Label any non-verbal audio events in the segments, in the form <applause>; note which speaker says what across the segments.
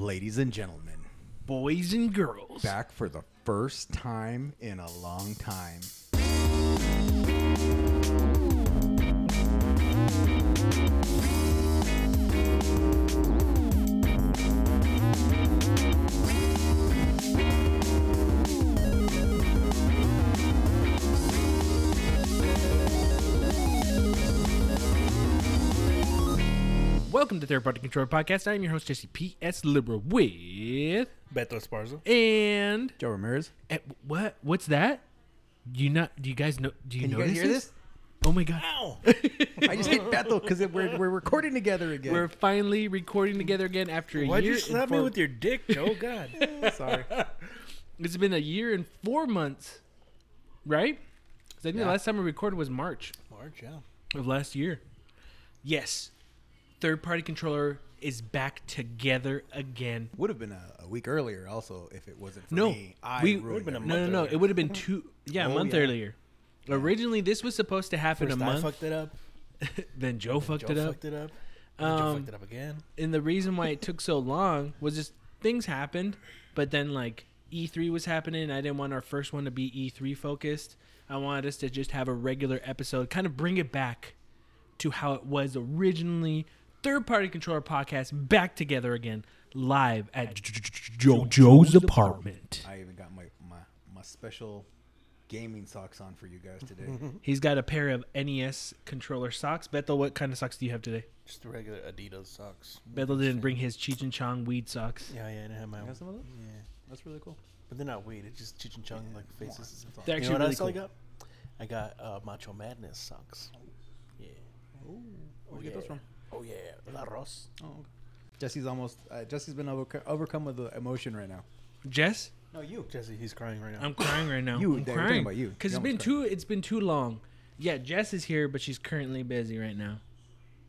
Speaker 1: Ladies and gentlemen,
Speaker 2: Boys and girls.
Speaker 1: back for the first time in a long time.
Speaker 2: Welcome to Third Party Controller Podcast. I'm your host, Jesse P.S. Lira with.
Speaker 3: Beto Esparza.
Speaker 2: And.
Speaker 1: Joe Ramirez,
Speaker 2: eh, what? What's that? Do you not. Do you guys know. Do you
Speaker 1: can you guys
Speaker 2: notice
Speaker 1: hear this?
Speaker 2: Oh my god.
Speaker 3: Ow! <laughs>
Speaker 1: I just hit Bethel because we're, we're recording together again.
Speaker 2: We're finally recording together again after a year.
Speaker 3: Why'd
Speaker 2: year.
Speaker 3: you
Speaker 2: and
Speaker 3: slap me
Speaker 2: four-
Speaker 3: with your dick, Joe? <laughs> God. <laughs>
Speaker 1: Sorry.
Speaker 2: It's been a year and four months, right? 'Cause I think
Speaker 1: Yeah.
Speaker 2: the last time we recorded was March
Speaker 3: March, yeah.
Speaker 2: of last year. Yes, third party controller is back together again.
Speaker 1: Would have been a, a week earlier, also, if it wasn't for
Speaker 2: No,
Speaker 1: me. I
Speaker 2: we-
Speaker 1: ruined
Speaker 3: Would've been a
Speaker 1: it.
Speaker 2: No, no, no.
Speaker 3: earlier.
Speaker 2: It would have been two. <laughs> Yeah, a
Speaker 1: Oh,
Speaker 2: month
Speaker 1: yeah.
Speaker 2: earlier. Originally, this was supposed to happen
Speaker 3: First
Speaker 2: a
Speaker 3: I
Speaker 2: month.
Speaker 3: fucked it up. <laughs>
Speaker 2: then Joe fucked
Speaker 3: Joe
Speaker 2: it up.
Speaker 3: fucked it up. and Joe
Speaker 2: Um,
Speaker 3: fucked it up again.
Speaker 2: and the reason why it took so long was just things happened, but then like E3 was happening. I didn't want our first one to be E3 focused. I wanted us to just have a regular episode, kind of bring it back to how it was originally. Third party controller podcast back together again, live at Joe Joe's apartment.
Speaker 1: I even got my, my, my special gaming socks on for you guys today. <laughs>
Speaker 2: He's got a pair of NES controller socks. Bethel, what kind of socks do you have today?
Speaker 3: Just the regular Adidas socks.
Speaker 2: Bethel didn't bring his Cheech and Chong weed socks.
Speaker 3: Yeah, yeah, I didn't have my
Speaker 1: You got some of those?
Speaker 3: Yeah.
Speaker 1: That's really cool.
Speaker 3: But they're not weed. It's just Cheech and Chong, like faces.
Speaker 1: that's all.
Speaker 2: They're
Speaker 3: You know what
Speaker 2: really
Speaker 3: else
Speaker 2: cool.
Speaker 3: I got? I got uh, Macho Madness socks. Yeah.
Speaker 1: Ooh, where'd
Speaker 3: Oh,
Speaker 1: you get those from?
Speaker 3: Oh, yeah. La Ross.
Speaker 1: Oh, okay. Jesse's almost. Uh, Jesse's been overco- overcome with the emotion right now.
Speaker 2: Jess,
Speaker 1: No, you.
Speaker 3: Jesse, he's crying right now.
Speaker 2: I'm crying right now. <laughs>
Speaker 1: You,
Speaker 2: I'm
Speaker 1: Dave, talking
Speaker 2: crying
Speaker 1: about you.
Speaker 2: because it's been
Speaker 1: almost
Speaker 2: too. It's been too long. Yeah, Jess is here, but she's currently busy right now,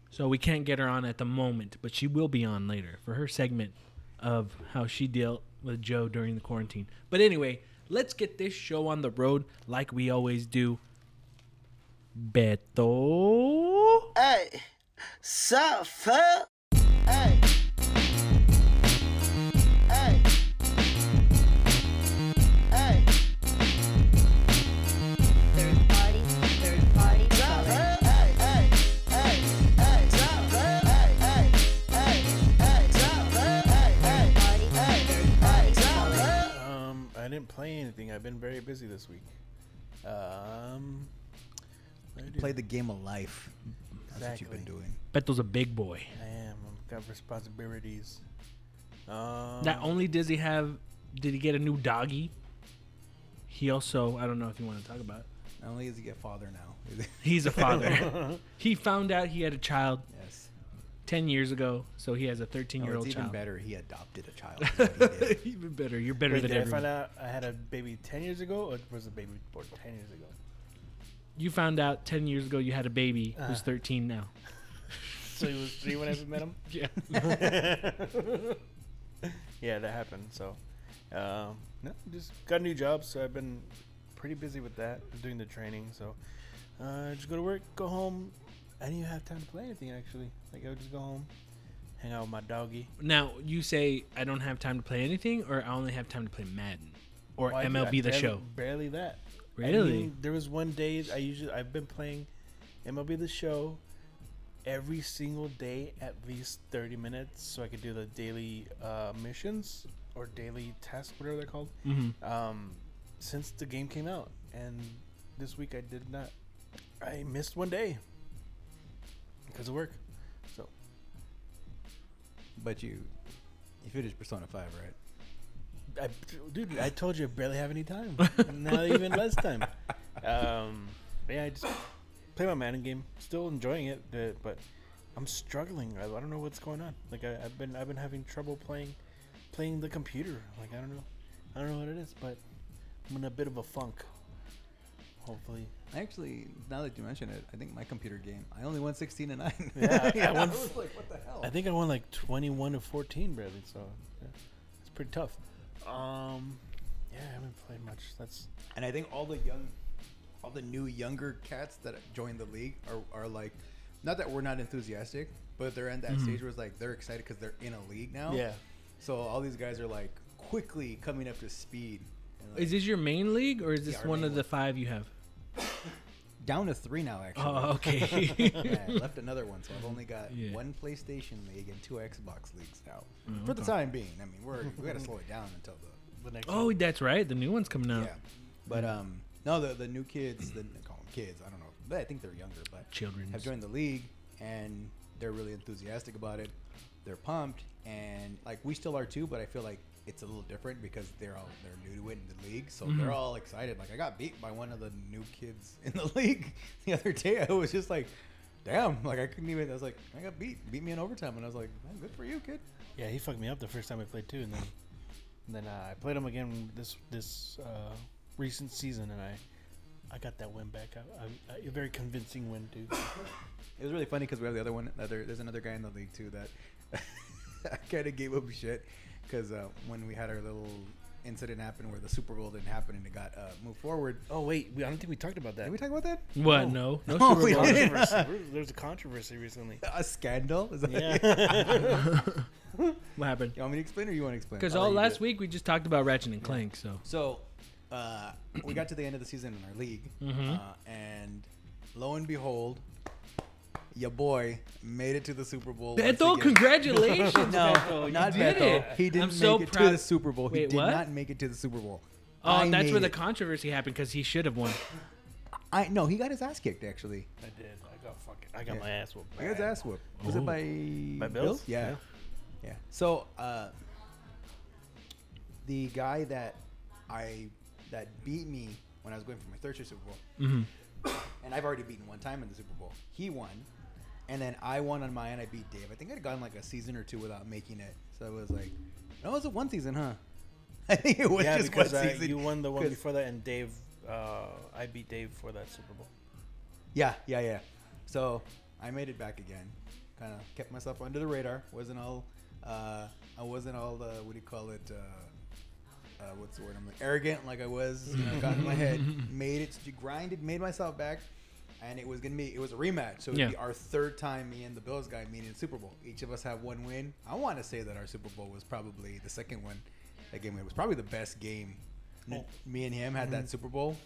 Speaker 2: so we can't get her on at the moment. But she will be on later for her segment of how she dealt with Joe during the quarantine. But anyway, let's get this show on the road like we always do. Beto.
Speaker 4: Hey, sup, fuck? Hey. Hey. Hey.
Speaker 5: Third party, third party,
Speaker 4: Sup,
Speaker 5: color.
Speaker 4: fuck? Hey, hey, hey, hey, sup. Hey, hey, hey, hey, sup, fuck? Hey, hey,
Speaker 5: Party,
Speaker 4: hey,
Speaker 5: third party,
Speaker 4: hey, sup,
Speaker 3: Um, I didn't play anything. I've been very busy this week. Um, what did
Speaker 1: Play the game of life. That's what you've been doing.
Speaker 2: Beto's a big boy.
Speaker 3: I am. I've got responsibilities. Um,
Speaker 2: Not only does he have, did he get a new doggy? He also, I don't know if you want to talk about. it.
Speaker 1: Not only does he get father now. <laughs>
Speaker 2: He's a father. <laughs> he found out he had a child
Speaker 1: yes.
Speaker 2: 10 years ago, so he has a 13
Speaker 1: No,
Speaker 2: year
Speaker 1: it's
Speaker 2: old
Speaker 1: even
Speaker 2: child.
Speaker 1: better. He adopted a child. <laughs> is what he did.
Speaker 2: even better. You're better
Speaker 3: Wait,
Speaker 2: than
Speaker 3: did I
Speaker 2: everyone.
Speaker 3: find out I had a baby ten years ago, or was the baby born ten years ago?
Speaker 2: You found out 10 years ago you had a baby who's
Speaker 3: Uh.
Speaker 2: 13 now. <laughs>
Speaker 3: So he was three when I met him. <laughs>
Speaker 2: Yeah. <laughs>
Speaker 3: yeah, that happened. So, um, no, just got a new job, so I've been pretty busy with that, doing the training. So, uh, just go to work, go home. I didn't even have time to play anything actually. Like I would just go home, hang out with my doggy.
Speaker 2: now, you say I don't have time to play anything, or I only have time to play Madden or
Speaker 3: Well, I-
Speaker 2: MLB
Speaker 3: I
Speaker 2: The
Speaker 3: barely-
Speaker 2: Show.
Speaker 3: Barely that. I
Speaker 2: Really?
Speaker 3: mean, there was one day I usually I've been playing MLB The Show every single day at least 30 minutes so I could do the daily uh, missions or daily tasks, whatever they're called.
Speaker 2: Mhm.
Speaker 3: Um, since the game came out, and this week I did not. I missed one day because of work. So
Speaker 1: but you, you finished Persona Five, right?
Speaker 3: I, dude, I told you I barely have any time. Not even less time. Um, yeah, I just play my Madden game. Still enjoying it, but I'm struggling. I, I don't know what's going on. Like I, I've been I've been having trouble playing playing the computer. Like I don't know. I don't know what it is, but I'm in a bit of a funk. Hopefully, I
Speaker 1: Actually, now that you mention it, I think my computer game, I only won 16 and 9.
Speaker 3: Yeah, <laughs> <laughs> I
Speaker 1: I
Speaker 3: won
Speaker 1: was like, what the hell?
Speaker 3: I think I won like 21 to 14, barely. So yeah, it's pretty tough. Um, yeah, I haven't played much. That's
Speaker 1: and I think all the young, all the new younger cats that joined the league are, are like, not that we're not enthusiastic, but they're in that
Speaker 2: Mhm.
Speaker 1: stage where it's like they're excited because they're in a league now.
Speaker 3: yeah.
Speaker 1: So all these guys are like quickly coming up to speed. Like,
Speaker 2: Is this your main league or is this
Speaker 1: Yeah,
Speaker 2: one of the five you have?
Speaker 1: Down to three now, actually.
Speaker 2: Oh, <laughs> okay.
Speaker 1: yeah, I left another one, so I've only got
Speaker 2: Yeah.
Speaker 1: one PlayStation league and two Xbox leagues now.
Speaker 2: Oh,
Speaker 1: For the time being, I mean, we're we gotta slow it down until the
Speaker 3: The next
Speaker 2: oh,
Speaker 3: one.
Speaker 2: that's right. The new one's coming out.
Speaker 1: yeah. But um, no, the the new kids, the they call them kids. I don't know, but I think they're younger, but
Speaker 2: Children.
Speaker 1: have joined the league and they're really enthusiastic about it. They're pumped and like we still are too, but I feel like it's a little different because they're all they're new to it in the league, so
Speaker 2: Mhm.
Speaker 1: they're all excited. Like I got beat by one of the new kids in the <laughs> league the other day. I was just like, damn, like I couldn't even. I was like, I got beat, beat me in overtime, and I was like, man, good for you, kid.
Speaker 3: Yeah, he fucked me up the first time we played too, and then and then uh, I played him again this this uh, recent season, and I I got that win back. I, I, a very convincing win too. <coughs>
Speaker 1: It was really funny because we have the other one. Other there's another guy in the league too that <laughs> I kind of gave up shit because uh, when we had our little incident happen where the Super Bowl didn't happen and it got uh, moved forward.
Speaker 3: Oh wait, we, I don't think we talked about that.
Speaker 1: Did we talk about that?
Speaker 2: What? No. No. <laughs>
Speaker 1: Oh,
Speaker 2: Super Bowl.
Speaker 1: didn't. <laughs>
Speaker 3: controversy. There's a controversy recently.
Speaker 1: A scandal? Is that
Speaker 3: Yeah. <laughs>
Speaker 2: what happened?
Speaker 1: You want me to explain or you want to explain?
Speaker 2: Because all
Speaker 1: let you do
Speaker 2: last week we just talked about Ratchet and Clank. So
Speaker 1: So, uh, <clears throat> we got to the end of the season in our league,
Speaker 2: Mhm.
Speaker 1: uh, and lo and behold, your boy made it to the Super Bowl. once
Speaker 2: Beto,
Speaker 1: again.
Speaker 2: congratulations, <laughs>
Speaker 1: No,
Speaker 2: Beto. You
Speaker 1: not
Speaker 2: did
Speaker 1: Beto.
Speaker 2: it.
Speaker 1: He didn't
Speaker 2: I'm
Speaker 1: make
Speaker 2: so
Speaker 1: it to the Super Bowl. he did
Speaker 2: what?
Speaker 1: not make it to the Super Bowl.
Speaker 2: Oh,
Speaker 1: I
Speaker 2: that's
Speaker 1: made
Speaker 2: where the
Speaker 1: it.
Speaker 2: controversy happened because he should have won.
Speaker 1: I no, he got his ass kicked actually.
Speaker 3: I did. I got fucking. I got
Speaker 1: Yeah.
Speaker 3: my ass whooped.
Speaker 1: He got his ass whooped. Was
Speaker 2: Oh.
Speaker 1: it by
Speaker 3: By Bills?
Speaker 1: Yeah.
Speaker 3: Yeah.
Speaker 1: yeah, So, uh, the guy that I that beat me when I was going for my third straight Super Bowl,
Speaker 2: hmm
Speaker 1: and I've already beaten one time in the Super Bowl. He won, and then I won on mine. I beat Dave. I think I'd gone like a season or two without making it. So it was like, no, it was a one season, huh? <laughs> I think it was
Speaker 3: yeah,
Speaker 1: just
Speaker 3: because
Speaker 1: one
Speaker 3: uh,
Speaker 1: season.
Speaker 3: you won the one before that, and Dave. Uh, I beat Dave for that Super Bowl.
Speaker 1: Yeah, yeah, yeah. So I made it back again. Kind of kept myself under the radar. wasn't all. Uh, I wasn't all the what do you call it? Uh, uh, what's the word? I'm like arrogant, like I was. You know, got in my head, <laughs> made it, grinded, made myself back, and it was gonna be. It was a rematch, so it'd
Speaker 2: Yeah.
Speaker 1: be our third time me and the Bills guy meeting in Super Bowl. Each of us have one win. I want to say that our Super Bowl was probably the second one. That game it was probably the best game.
Speaker 3: Oh.
Speaker 1: Me and him had that Super Bowl.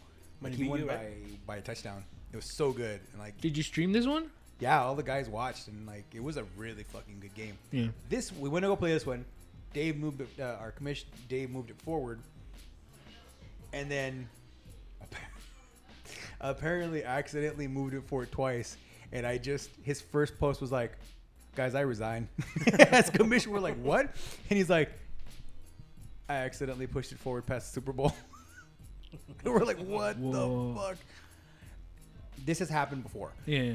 Speaker 1: Like
Speaker 3: he
Speaker 1: he won
Speaker 3: you,
Speaker 1: by
Speaker 3: right?
Speaker 1: by a touchdown. It was so good, and like
Speaker 2: Did you stream this one?
Speaker 1: yeah, all the guys watched, and like it was a really fucking good game.
Speaker 2: Yeah.
Speaker 1: This we went to go play this one. Dave moved it, uh, our commission. Dave moved it forward, and then apparently accidentally moved it forward twice. And I just his first post was like, "Guys, I resign." <laughs> As commission, we're like, "What?" And he's like, "I accidentally pushed it forward past the Super Bowl." <laughs> and we're like, "What
Speaker 2: Whoa.
Speaker 1: the fuck?" This has happened before
Speaker 2: Yeah.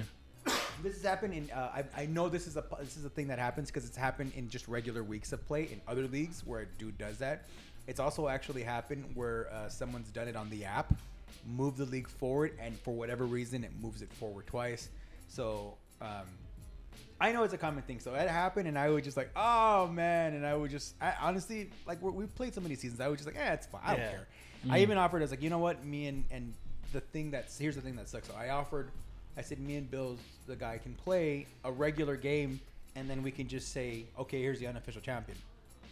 Speaker 1: this has happened in. Uh, I, I know this is a this is a thing that happens because it's happened in just regular weeks of play in other leagues where a dude does that. It's also actually happened where uh, someone's done it on the app, move the league forward, and for whatever reason it moves it forward twice. So um, I know it's a common thing. So it happened, and I would just like, oh man, and I would just, I honestly like we played so many seasons. I was just like, eh, it's fine. I don't
Speaker 3: Yeah.
Speaker 1: care. I even offered. I was like, you know what, me and and the thing that's here's the thing that sucks. So I offered. I said, me and Bill's the guy can play a regular game, and then we can just say, okay, here's the unofficial champion.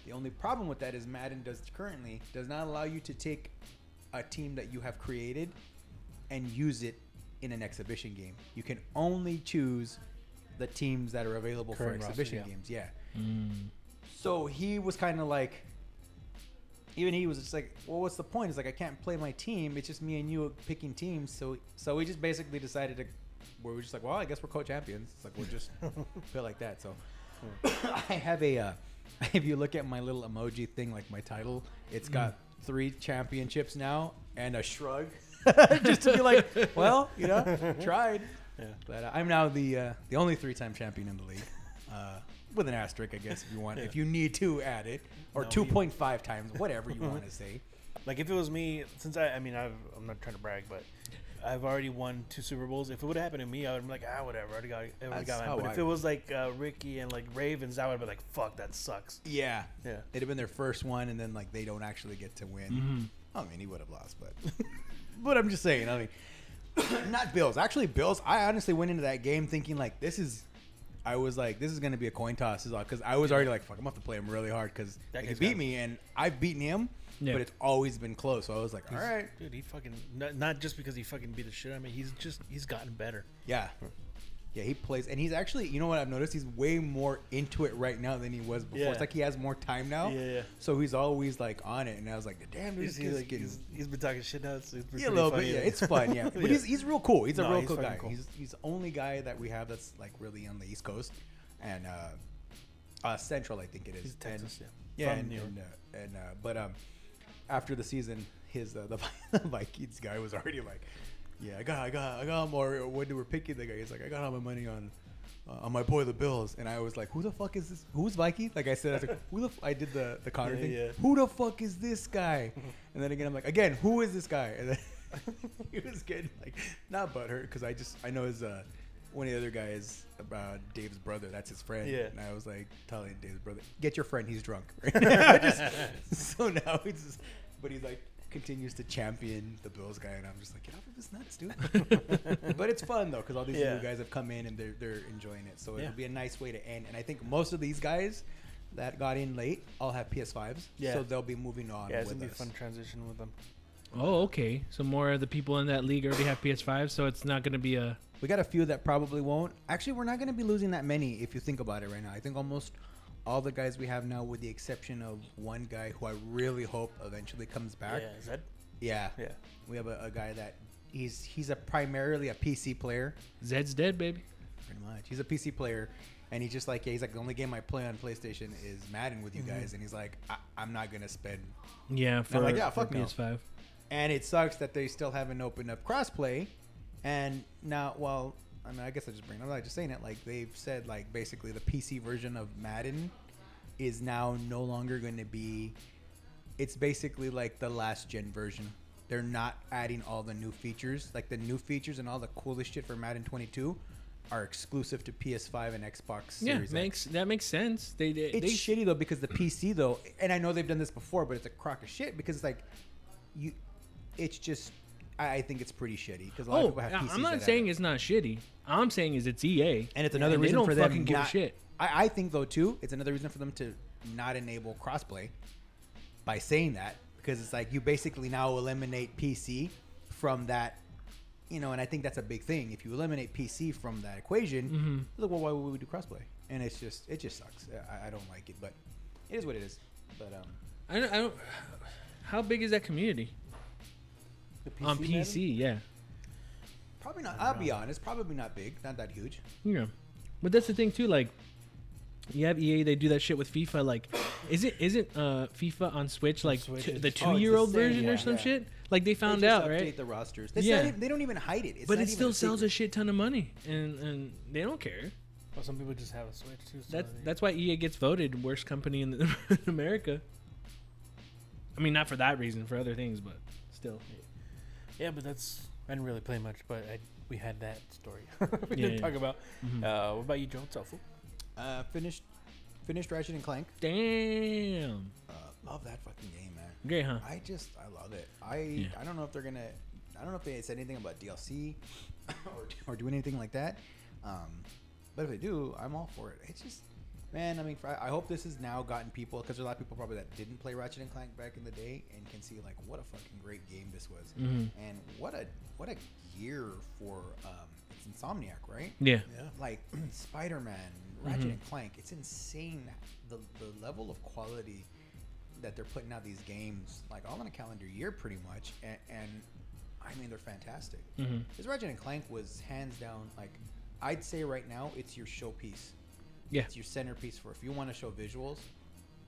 Speaker 1: The only problem with that is Madden does currently does not allow you to take a team that you have created and use it in an exhibition game. You can only choose the teams that are available for
Speaker 3: Current roster,
Speaker 1: exhibition
Speaker 3: yeah.
Speaker 1: games. Yeah.
Speaker 2: Mm.
Speaker 1: So he was kind of like, even he was just like, well, what's the point? It's like I can't play my team. It's just me and you picking teams. So so we just basically decided to, where we were just like, well, I guess we're co-champions. It's like we'll just <laughs> feel like that. So <coughs> I have a, uh, <laughs> if you look at my little emoji thing, like my title, it's got three championships now and a shrug, <laughs> just to be like, well, you know, tried.
Speaker 3: Yeah.
Speaker 1: But uh, I'm now the uh, the only three-time champion in the league, uh, with an asterisk, I guess, if you want, if you need to add it, or
Speaker 3: No,
Speaker 1: 2.5 times, whatever you want to <laughs> say.
Speaker 3: Like if it was me, since I, I mean, I've, I'm not trying to brag, but I've already won two Super Bowls. If it would have happened to me, I would be like, ah, whatever. I already got, I already
Speaker 1: That's
Speaker 3: got
Speaker 1: how
Speaker 3: mine. But
Speaker 1: I-
Speaker 3: if it was like uh, Ricky and like Ravens, I would be like, fuck, that sucks.
Speaker 1: Yeah,
Speaker 3: Yeah.
Speaker 1: it'd have been their first one, and then like they don't actually get to win.
Speaker 2: Mhm.
Speaker 1: I mean, he would have lost, but <laughs> but I'm just saying. I mean, <coughs> not Bills. Actually, Bills. I honestly went into that game thinking like this is I was like, this is gonna be a coin toss, because I was already like, fuck, I'm gonna have to play him really hard because
Speaker 3: That
Speaker 1: he
Speaker 3: guy's
Speaker 1: beat
Speaker 3: got-
Speaker 1: me and I've beaten him,
Speaker 2: Yeah.
Speaker 1: but it's always been close. So I was like, all right,
Speaker 3: dude. He fucking not, not just because he fucking beat the shit out of me. He's just he's gotten better.
Speaker 1: yeah. Yeah, he plays, and he's actually, you know what I've noticed? He's way more into it right now than he was before.
Speaker 3: Yeah.
Speaker 1: It's like he has more time now.
Speaker 3: Yeah, yeah.
Speaker 1: So he's always like on it, and I was like, damn, dude,
Speaker 3: he's, he's, like,
Speaker 1: getting...
Speaker 3: he's, he's been talking shit now. It's, it's
Speaker 1: Yeah, a little
Speaker 3: funny.
Speaker 1: bit. Yeah, it's fun. Yeah, <laughs> but
Speaker 3: Yeah.
Speaker 1: he's he's real cool. He's a
Speaker 3: No,
Speaker 1: real cool guy.
Speaker 3: cool.
Speaker 1: He's he's the only guy that we have that's like really on the East Coast, and uh, uh Central, I think it is.
Speaker 3: He's Texas,
Speaker 1: And,
Speaker 3: yeah.
Speaker 1: yeah, and, and, uh, and uh, but um, after the season, his uh, <laughs> the, the Vikings guy was already like, yeah, I got I got I got more. When they were picking the guy, he's like, I got all my money on. Uh, on my boy the Bills, and I was like, "Who the fuck is this? Who's Viking?" Like I said, I was like, "Who the?" F-? I did the the Connor
Speaker 3: Yeah,
Speaker 1: thing.
Speaker 3: yeah.
Speaker 1: Who the fuck is this guy? And then again, I'm like, again, who is this guy? And then <laughs> he was getting like not butthurt because I just I know his uh one of the other guys about Dave's brother. That's his friend.
Speaker 3: Yeah.
Speaker 1: And I was like telling Dave's brother, get your friend. He's drunk. I <laughs> <laughs> just- so now he's just, but he's like continues to champion the Bills guy, and I'm just like, get off of his nuts, dude. <laughs> but it's fun though because all these
Speaker 3: Yeah.
Speaker 1: new guys have come in and they're they're enjoying it. So
Speaker 3: Yeah.
Speaker 1: it'll be a nice way to end. And I think most of these guys that got in late all have PS5s.
Speaker 3: Yeah.
Speaker 1: So they'll be moving on.
Speaker 3: Yeah, it's gonna be a fun transition with them.
Speaker 2: Oh, okay. So more of the people in that league already have PS5, so it's not going to be a.
Speaker 1: We got a few that probably won't. Actually, we're not going to be losing that many if you think about it right now. I think almost all the guys we have now, with the exception of one guy who I really hope eventually comes back.
Speaker 3: Yeah, is that?
Speaker 1: Yeah,
Speaker 3: Yeah.
Speaker 1: we have a, a guy that he's he's a primarily a PC player,
Speaker 2: Zed's dead, baby.
Speaker 1: pretty much. He's a PC player, and he's just like yeah, he's like the only game I play on PlayStation is Madden with you
Speaker 3: Mm-hmm.
Speaker 1: guys, and he's like I, I'm not gonna spend.
Speaker 2: Yeah, for,
Speaker 1: like, yeah, fuck no.
Speaker 2: PS5.
Speaker 1: And it sucks that they still haven't opened up crossplay, and now well. I mean, I guess I just bring. I'm not just saying it. Like they've said, like basically the PC version of Madden is now no longer going to be. It's basically like the last gen version. They're not adding all the new features. Like the new features and all the coolest shit for Madden 22 are exclusive to PS5 and Xbox
Speaker 2: Yeah,
Speaker 1: Series X.
Speaker 2: makes that makes sense. They, they,
Speaker 1: It's
Speaker 2: they
Speaker 1: shitty though because the PC though, and I know they've done this before, but it's a crock of shit because it's like, you, it's just, I, I think it's pretty shitty because a lot
Speaker 2: Oh,
Speaker 1: of people have PCs.
Speaker 2: I'm
Speaker 1: that
Speaker 2: not
Speaker 1: have
Speaker 2: saying
Speaker 1: it.
Speaker 2: it's not shitty. I'm saying is it's EA,
Speaker 1: and it's another
Speaker 2: they
Speaker 1: reason
Speaker 2: don't
Speaker 1: for them
Speaker 2: fucking give a
Speaker 1: not.
Speaker 2: shit.
Speaker 1: I, I think though too, it's another reason for them to not enable crossplay by saying that because it's like you basically now eliminate PC from that. You know, and I think that's a big thing. If you eliminate PC from that equation,
Speaker 2: Mm-hmm.
Speaker 1: look, well, why would we do crossplay? And it's just, it just sucks. I, I don't like it, but it is what it is. But um,
Speaker 2: I don't, I don't. How big is that community
Speaker 3: The
Speaker 2: on
Speaker 3: Madden?
Speaker 2: PC? Yeah,
Speaker 1: Probably not. I'll be honest. Probably not big. Not that huge.
Speaker 2: yeah. But that's the thing too. Like, you have EA. They do that shit with FIFA. Like, <coughs> is it isn't uh FIFA on Switch like
Speaker 3: Switch
Speaker 2: t- the
Speaker 3: oh, it's
Speaker 2: two year old
Speaker 1: same,
Speaker 2: version
Speaker 1: yeah,
Speaker 2: or some
Speaker 1: yeah.
Speaker 2: shit? Like they found
Speaker 1: They just
Speaker 2: out,
Speaker 1: update
Speaker 2: right?
Speaker 1: The rosters. They,
Speaker 2: Yeah.
Speaker 1: yeah. they don't even hide it. It's
Speaker 2: but
Speaker 1: not
Speaker 2: it
Speaker 1: even
Speaker 2: still sells a shit ton of money, and and they don't care.
Speaker 3: Well, some people just have a Switch too. So
Speaker 2: That's that's why EA gets voted worst company in, the, <laughs> in America. I mean, not for that reason, for other things, but still.
Speaker 3: Yeah, but that's I didn't really play much, but I, we had that story. <laughs> we
Speaker 2: Yeah,
Speaker 3: didn't
Speaker 2: yeah.
Speaker 3: talk about.
Speaker 2: Mhm.
Speaker 3: Uh, what about you, Joe? Tofu?
Speaker 1: Uh, finished, finished Ratchet and Clank.
Speaker 2: Damn.
Speaker 1: Uh, love that fucking game, man.
Speaker 2: Great, huh?
Speaker 1: I just, I love it. I,
Speaker 2: Yeah.
Speaker 1: I don't know if they're gonna, I don't know if they said anything about DLC <laughs> or or do anything like that. Um, but if they do, I'm all for it. It's just, man. I mean, for, I hope this has now gotten people because there's a lot of people probably that didn't play Ratchet and Clank back in the day and can see like what a fucking great game this was,
Speaker 2: Mhm.
Speaker 1: and what a what a year for um, it's Insomniac, right?
Speaker 2: Yeah.
Speaker 3: Yeah.
Speaker 1: like <clears throat> Spider-Man, Ratchet
Speaker 2: Mhm.
Speaker 1: and Clank. It's insane the the level of quality that they're putting out these games, like all in a calendar year, pretty much. And, and I mean, they're fantastic.
Speaker 2: Mhm.
Speaker 1: This Ratchet and Clank was hands down like I'd say right now it's your showpiece.
Speaker 2: Yeah.
Speaker 1: It's your centerpiece for if you want to show visuals,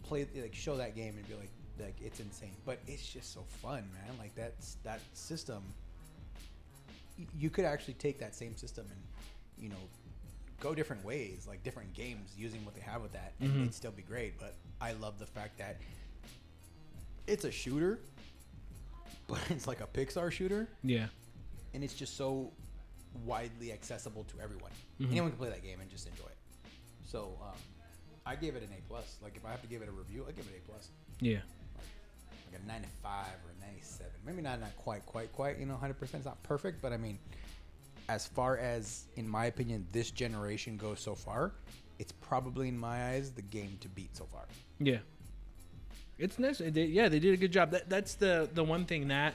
Speaker 1: play like show that game and be like like it's insane. But it's just so fun, man. Like that's that system y- you could actually take that same system and you know go different ways like different games using what they have with that and
Speaker 2: Mhm.
Speaker 1: it'd still be great but i love the fact that it's a shooter but <laughs> it's like a pixar shooter
Speaker 2: Yeah.
Speaker 1: and it's just so widely accessible to everyone
Speaker 2: Mhm.
Speaker 1: anyone can play that game and just enjoy it so um, i gave it an a plus like if i have to give it a review i give it an a plus
Speaker 2: Yeah.
Speaker 1: like a 95 or a 97 maybe not not quite quite quite you know 100% it's not perfect but i mean as far as, in my opinion, this generation goes so far, it's probably in my eyes the game to beat so far.
Speaker 2: Yeah. It's nice. They, yeah, they did a good job. That, that's the the one thing that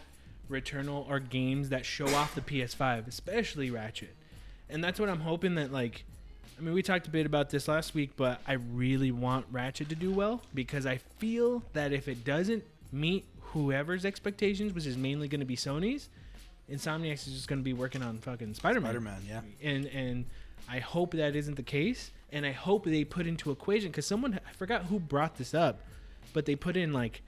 Speaker 2: Returnal are games that show off the PS5, especially Ratchet, and that's what I'm hoping that like. I mean, we talked a bit about this last week, but I really want Ratchet to do well because I feel that if it doesn't meet whoever's expectations, which is mainly going to be Sony's, Insomniac is just going to be working on fucking Spider-Man
Speaker 1: Spider Man, yeah.
Speaker 2: and and I hope that isn't the case, and I hope they put into equation because someone I forgot who brought this up, but they put in like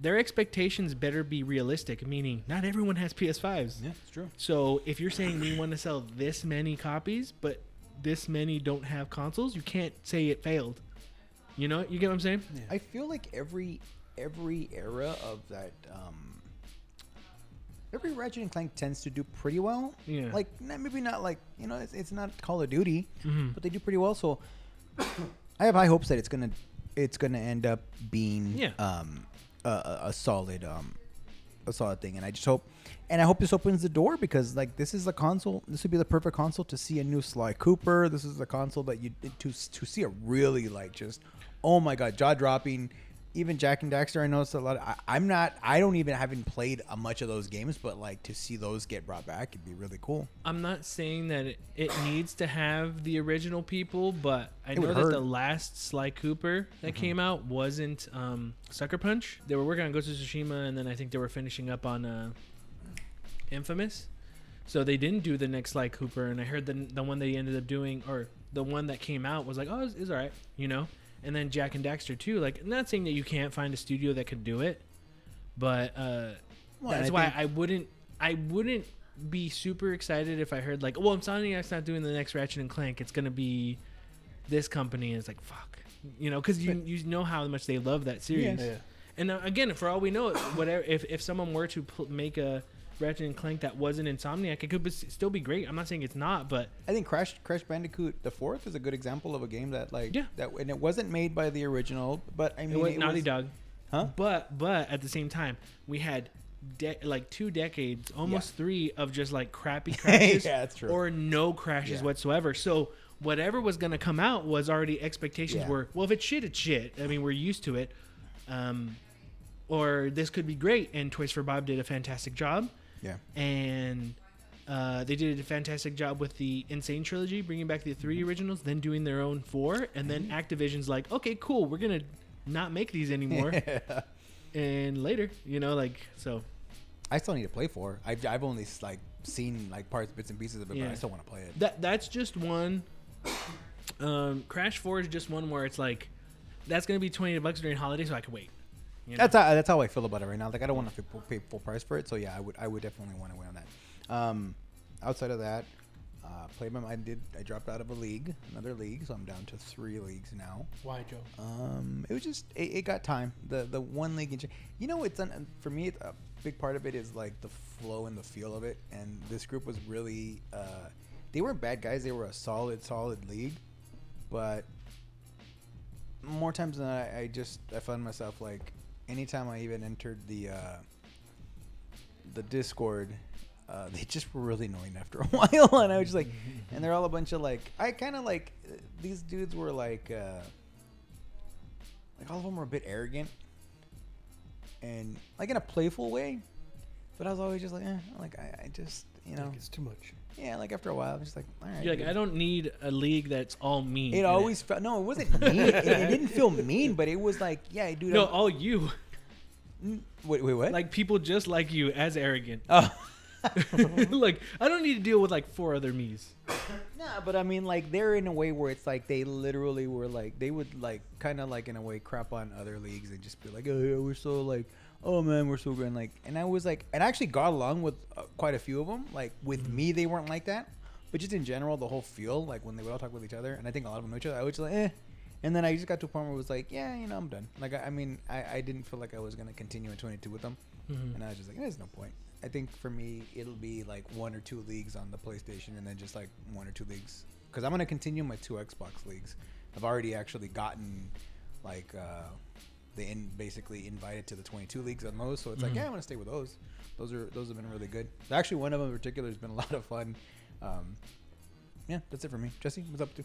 Speaker 2: their expectations better be realistic, meaning not everyone has PS5s.
Speaker 1: Yeah, it's true.
Speaker 2: So if you're saying we want to sell this many copies, but this many don't have consoles, you can't say it failed. You know, you get what I'm saying?
Speaker 1: I feel like every every era of that um every Ratchet and Clank tends to do pretty well.
Speaker 2: Yeah.
Speaker 1: Like maybe not like you know it's, it's not Call of Duty,
Speaker 2: Mhm.
Speaker 1: but they do pretty well. So <coughs> I have high hopes that it's gonna it's gonna end up being
Speaker 2: Yeah.
Speaker 1: um a, a, a solid um a solid thing, and I just hope. And I hope this opens the door because, like, this is a console. This would be the perfect console to see a new Sly Cooper. This is the console that you to to see a really like just, oh my god, jaw dropping. Even Jak and Daxter, I know it's a lot. Of, I, I'm not. I don't even haven't played a much of those games, but like to see those get brought back, it'd be really cool.
Speaker 2: I'm not saying that it, it needs to have the original people, but I
Speaker 1: It
Speaker 2: know that
Speaker 1: hurt.
Speaker 2: the last Sly Cooper that came out wasn't um, Sucker Punch. They were working on Ghost of Tsushima, and then I think they were finishing up on uh, Infamous. So they didn't do the next Sly Cooper, and I heard the the one they ended up doing, or the one that came out was like, oh, it's, it's all right, you know. And then Jak and Daxter too. Like, I'm not saying that you can't find a studio that could do it, but uh,
Speaker 1: Well,
Speaker 2: that's
Speaker 1: I
Speaker 2: why
Speaker 1: think-
Speaker 2: I wouldn't I wouldn't be super excited if I heard like, well, Insomniac's not doing the next Ratchet and Clank. It's gonna be this company. And it's like, fuck, you know, because you you know how much they love that series.
Speaker 3: Yeah.
Speaker 2: And uh, again, for all we know, whatever if if someone were to pl- make a Ratchet and Clank that wasn't Insomniac, it could be, still be great. I'm not saying it's not, but
Speaker 1: I think Crash Crash Bandicoot the fourth is a good example of a game that like
Speaker 2: Yeah.
Speaker 1: that and it wasn't made by the original, but I mean
Speaker 2: it was
Speaker 1: it
Speaker 2: Naughty
Speaker 1: was-
Speaker 2: Dog.
Speaker 1: Huh?
Speaker 2: But but at the same time, we had de- like two decades, almost three, of just like crappy <laughs> crashes,
Speaker 1: Yeah, that's true.
Speaker 2: or no crashes
Speaker 1: Yeah.
Speaker 2: whatsoever. So whatever was gonna come out was already expectations
Speaker 1: Yeah.
Speaker 2: were well if it's shit, it's shit. I mean we're used to it. Um, or this could be great, and Toys for Bob did a fantastic job,
Speaker 1: Yeah.
Speaker 2: and. Uh, they did a fantastic job with the N. Sane trilogy, bringing back the three originals, then doing their own four, and then Activision's like, okay, cool, we're gonna not make these anymore <laughs> and later, you know, like so.
Speaker 1: I still need to play four. I've, I've only like seen like parts, bits and pieces of it, but I still want to play it.
Speaker 2: That that's just one. Um, Crash Four is just one where it's like, that's gonna be twenty bucks during holiday, so I can wait. You know?
Speaker 1: That's how, that's how I feel about it right now. Like I don't want to pay full price for it, so yeah, I would I would definitely want to win on that. Um, outside of that, uh, played my I did I dropped out of a league, another league, so I'm down to three leagues now.
Speaker 3: Why, Joe?
Speaker 1: Um, it was just it, it got time. The the one league in, you know, it's un, for me. A big part of it is like the flow and the feel of it. And this group was really, uh, they weren't bad guys. They were a solid, solid league. But more times than not, I, I just I found myself like anytime I even entered the uh, the Discord. Uh, <laughs> they just were really annoying after a <laughs> while, and I was just like, and they're all a bunch of like, I kind of like uh, these dudes were like, uh, like all of them were a bit arrogant, and like in a playful way, but I was always just like, eh, like I, I just, you know,
Speaker 3: Like it's too much.
Speaker 1: Yeah, like after a while, I'm just like, all right.
Speaker 2: You're like,
Speaker 1: dude.
Speaker 2: I don't need a league that's all mean.
Speaker 1: It always felt no, it wasn't mean. it, it <laughs> didn't feel mean, but it was like, yeah, dude.
Speaker 2: no,
Speaker 1: I'm-
Speaker 2: all you,
Speaker 1: Mm, wait, wait, what?
Speaker 2: like people just like you, as arrogant.
Speaker 1: oh. <laughs>
Speaker 2: like I don't need to deal with like four other me's.
Speaker 1: Nah, but I mean, like they're in a way where it's like they literally were like they would like kind of like in a way crap on other leagues and just be like, oh, yeah, we're so like, oh man, we're so good. And like, and I was like, and I actually got along with uh, quite a few of them. Like with me, they weren't like that, but just in general, the whole feel, like when they would all talk with each other, and I think a lot of them know each other, I was just like, eh. And then I just got to a point where it was like, yeah, you know, I'm done. Like, I, I mean, I, I didn't feel like I was gonna continue in 22 with them,
Speaker 2: Mhm.
Speaker 1: and I was just like, there's no point. I think for me, it'll be like one or two leagues on the PlayStation, and then just like one or two leagues. Because I'm gonna continue my two Xbox leagues. I've already actually gotten like uh, they in basically invited to the 22 leagues on those, so it's like
Speaker 2: Mhm.
Speaker 1: yeah, I'm gonna stay with those. Those are those have been really good. Actually, one of them in particular has been a lot of fun. Um, yeah, that's it for me. Jesse, what's up to?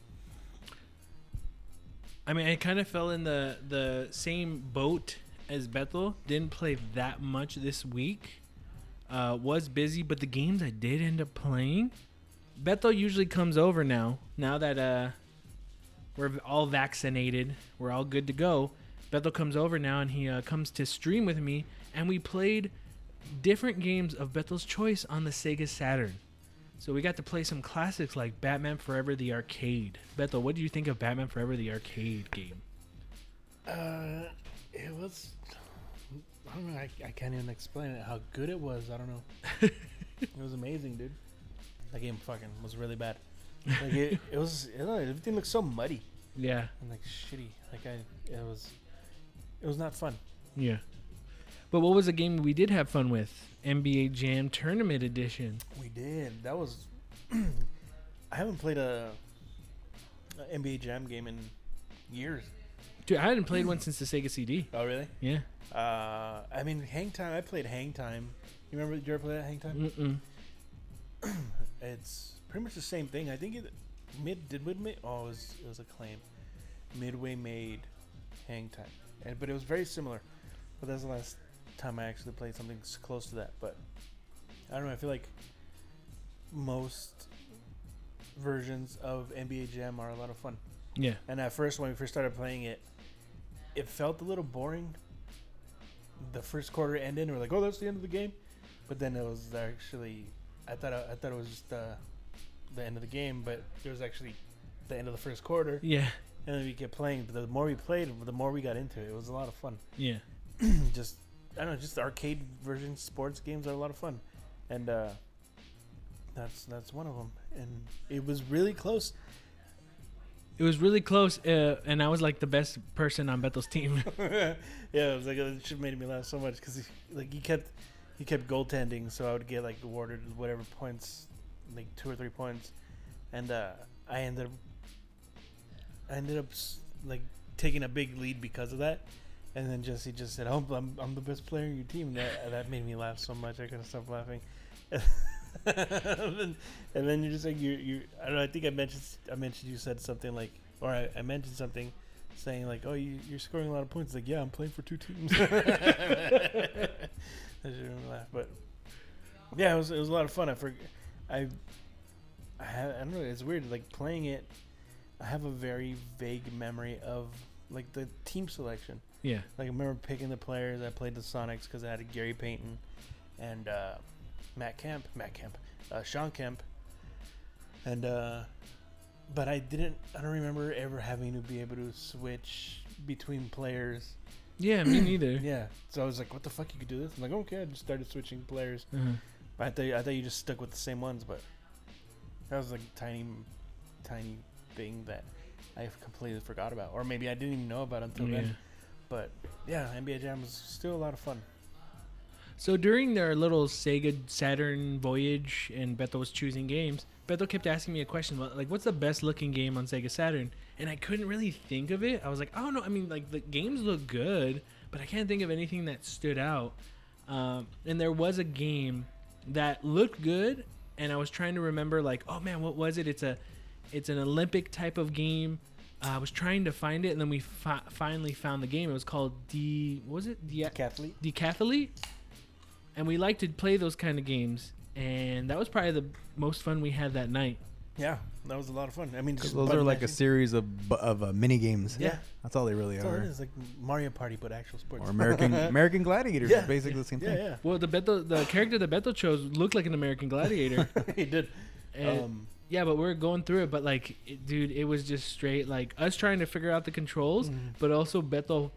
Speaker 2: I mean, I kind of fell in the the same boat as Bethel. Didn't play that much this week. Uh, was busy, but the games I did end up playing. Bethel usually comes over now. Now that uh, we're all vaccinated, we're all good to go. Bethel comes over now, and he uh, comes to stream with me, and we played different games of Bethel's choice on the Sega Saturn. So we got to play some classics like Batman Forever the arcade. Bethel, what do you think of Batman Forever the arcade game?
Speaker 3: Uh, it was. I don't know. I, I can't even explain it. How good it was. I don't know. <laughs> it was amazing, dude. That game fucking was really bad. Like it, it was. I don't know, everything looked so muddy
Speaker 2: Yeah,
Speaker 3: and like shitty. Like I, it was. It was not fun.
Speaker 2: yeah. But what was a game we did have fun with? NBA Jam Tournament Edition.
Speaker 3: We did. That was. <clears throat> I haven't played a, a NBA Jam game in years.
Speaker 2: Dude, I hadn't played <clears throat> one since the Sega CD.
Speaker 3: Oh really?
Speaker 2: Yeah.
Speaker 3: Uh, I mean, Hang Time. I played Hang Time. You remember? Did you ever play that Hang Time?
Speaker 2: Mm-mm. <clears throat>
Speaker 3: It's pretty much the same thing. I think it mid did Midway. Oh, it was it was Acclaim. Midway made Hang Time, and but it was very similar. But that's the last time I actually played something close to that. But I don't know. I feel like most versions of NBA Jam are a lot of fun.
Speaker 2: Yeah.
Speaker 3: And at first, when we first started playing it, it felt a little boring. The first quarter ended, and we're like, "Oh, that's the end of the game," but then it was actually, I thought I thought it was just uh, the end of the game, but it was actually the end of the first quarter,
Speaker 2: Yeah.
Speaker 3: And then we kept playing. But the more we played, the more we got into it. It was a lot of fun. <clears throat>
Speaker 2: Yeah.
Speaker 3: just I don't know, just arcade version sports games are a lot of fun, and uh, that's that's one of them. And it was really close.
Speaker 2: It was really close, uh, and I was like the best person on Bethel's team. <laughs>
Speaker 3: yeah, it was like it should have made me laugh so much because like he kept he kept goaltending, so I would get like awarded whatever points, like two or three points, and uh, I ended up I ended up like taking a big lead because of that. And then Jesse just said, "Oh, I'm, I'm the best player in your team." That that made me laugh so much I couldn't stop laughing. <laughs> and, then, and then you're just like you you I don't know. I think I mentioned I mentioned you said something like, or I, I mentioned something saying like, "Oh, you, you're scoring a lot of points." Like, yeah, I'm playing for two teams. <laughs> I shouldn't laugh, but yeah, it was it was a lot of fun. I forg I I I don't know. It's weird. Like playing it, I have a very vague memory of like the team selection.
Speaker 2: yeah.
Speaker 3: Like I remember picking the players. I played the Sonics because I had a Gary Payton and uh, Matt Kemp, Matt Kemp, uh, Shawn Kemp, and uh, but I didn't. I don't remember ever having to be able to switch between players.
Speaker 2: Yeah, me <clears throat> neither.
Speaker 3: Yeah, so I was like, "What the fuck? You could do this?" I'm like, "Okay." I just started switching players.
Speaker 2: Uh-huh.
Speaker 3: But I thought I thought you just stuck with the same ones, but that was like tiny, tiny thing that I completely forgot about, or maybe I didn't even know about until
Speaker 2: Yeah.
Speaker 3: then. But yeah, NBA Jam was still a lot of fun.
Speaker 2: So during their little Sega Saturn voyage and Bethel was choosing games, Bethel kept asking me a question about like what's the best looking game on Sega Saturn? And I couldn't really think of it. I was like, I don't know. I mean, like the games look good, but I can't think of anything that stood out. Um, and there was a game that looked good, and I was trying to remember like, oh man, what was it? It's a, it's an Olympic type of game. Uh, I was trying to find it, and then we fi- finally found the game. It was called D. What was it? D-
Speaker 3: Decathlete.
Speaker 2: decathlete and we like to play those kind of games and that was probably the most fun we had that night
Speaker 3: Yeah, that was a lot of fun. I mean, just
Speaker 1: those are like a series of of uh, mini games.
Speaker 3: Yeah.
Speaker 1: that's all they really
Speaker 3: That's all it
Speaker 1: are.
Speaker 3: is, like Mario Party, but actual sports.
Speaker 1: Or American <laughs> American Gladiators.
Speaker 3: Yeah.
Speaker 1: is basically the same
Speaker 3: yeah,
Speaker 1: thing.
Speaker 3: yeah,
Speaker 2: well the Beto, the character that Beto chose looked like an American gladiator <laughs>
Speaker 3: he did.
Speaker 2: and
Speaker 3: Um,
Speaker 2: yeah but we are going through it but like it, dude it was just straight like us trying to figure out the controls
Speaker 3: Mhm.
Speaker 2: but also Beto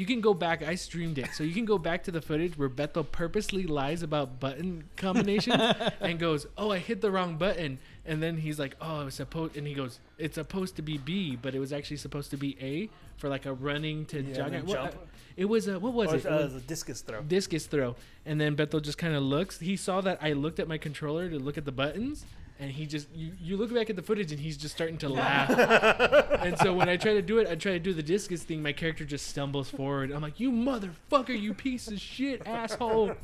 Speaker 2: you can go back i streamed it so you can go back to the footage where Beto purposely lies about button combinations <laughs> and goes oh i hit the wrong button and then he's like oh it's supposed and he goes it's supposed to be b but it was actually supposed to be a for like a running to
Speaker 3: yeah,
Speaker 2: jog what-
Speaker 3: jump.
Speaker 2: it was a what was
Speaker 3: Or
Speaker 2: it,
Speaker 3: uh,
Speaker 2: it was
Speaker 3: a discus throw.
Speaker 2: discus throw and then Beto just kind of looks he saw that i looked at my controller to look at the buttons and he just you, you look back at the footage and he's just starting to <laughs> laugh and so when i try to do it i try to do the discus thing my character just stumbles forward i'm like you motherfucker you piece of shit asshole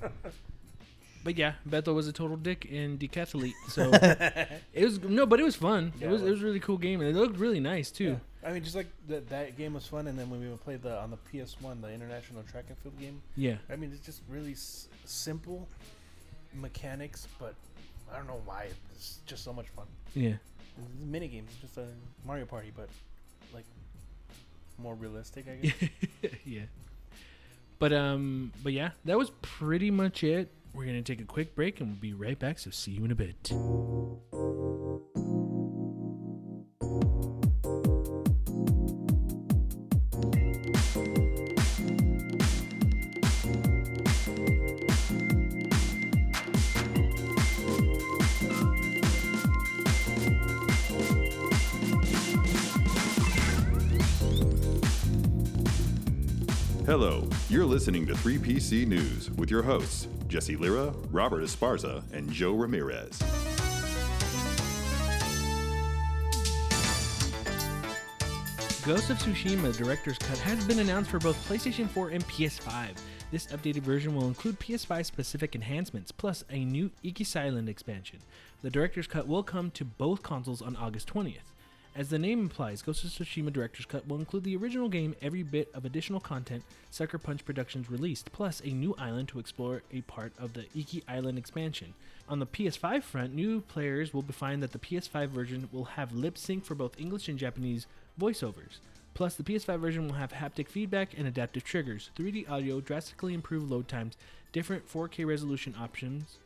Speaker 2: but yeah, bethel was a total dick in decathlete. So <laughs> it was no, but it was fun.
Speaker 3: Yeah,
Speaker 2: it was it
Speaker 3: was.
Speaker 2: a really cool game, and it looked really nice too.
Speaker 3: I mean, just like that that game was fun, and then when we played the on the PS1, the International Track and Field game.
Speaker 2: Yeah,
Speaker 3: I mean, it's just really s- simple mechanics, but I don't know why it's just so much fun.
Speaker 2: yeah,
Speaker 3: Mini games, just a Mario Party, but like more realistic, I guess. <laughs>
Speaker 2: yeah. But um, but yeah, that was pretty much it. We're gonna take a quick break, and we'll be right back. So see you in a bit.
Speaker 6: Hello, you're listening to 3PC News with your hosts, Jesse Lira, Robert Esparza, and Joe Ramirez.
Speaker 2: Ghost of Tsushima Director's Cut has been announced for both PlayStation 4 and PS5. This updated version will include PS5 specific enhancements, plus a new Ikis Island expansion. The Director's Cut will come to both consoles on August 20th. As the name implies, Ghost of Tsushima Director's Cut will include the original game, every bit of additional content Sucker Punch Productions released, plus a new island to explore a part of the Iki Island expansion. On the PS5 front, new players will find that the PS5 version will have lip sync for both English and Japanese voiceovers. Plus, the PS5 version will have haptic feedback and adaptive triggers, 3D audio, drastically improved load times, different 4K resolution options,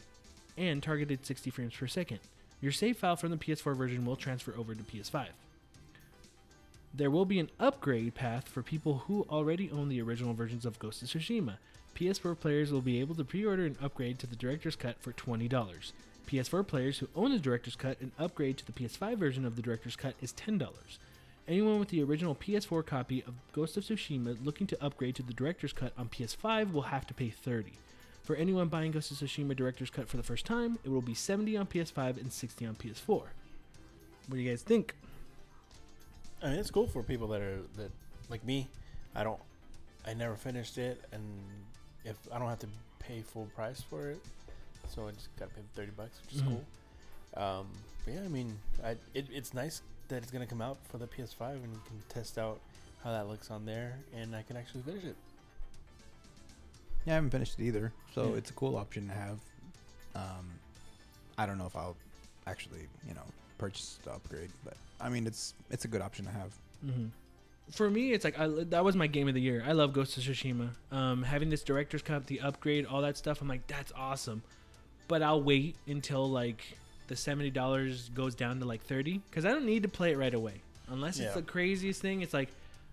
Speaker 2: and targeted 60 frames per second. Your save file from the PS4 version will transfer over to PS5. There will be an upgrade path for people who already own the original versions of Ghost of Tsushima. PS4 players will be able to pre order an upgrade to the Director's Cut for $20. PS4 players who own the Director's Cut, an upgrade to the PS5 version of the Director's Cut is $10. Anyone with the original PS4 copy of Ghost of Tsushima looking to upgrade to the Director's Cut on PS5 will have to pay 30. For anyone buying Ghost of Tsushima Director's Cut for the first time, it will be 70 on PS5 and 60 on PS4. What do you guys think?
Speaker 3: I mean, it's cool for people that are that like me. I don't. I never finished it, and if I don't have to pay full price for it, so I just gotta pay thirty bucks, which is
Speaker 2: Mhm.
Speaker 3: cool. Um, but yeah, I mean, I it, it's nice that it's gonna come out for the PS5, and you can test out how that looks on there, and I can actually finish it.
Speaker 1: Yeah, I haven't finished it either, so
Speaker 2: Yeah.
Speaker 1: it's a cool option to have. Um, I don't know if I'll actually, you know, purchase the upgrade, but I mean, it's it's a good option to have.
Speaker 2: Mm-hmm. For me, it's like I, that was my game of the year. I love Ghost of Tsushima. Um, having this director's cut, the upgrade, all that stuff. I'm like, that's awesome. But I'll wait until like the seventy dollars goes down to like thirty because I don't need to play it right away. Unless it's
Speaker 3: Yeah.
Speaker 2: the craziest thing. It's like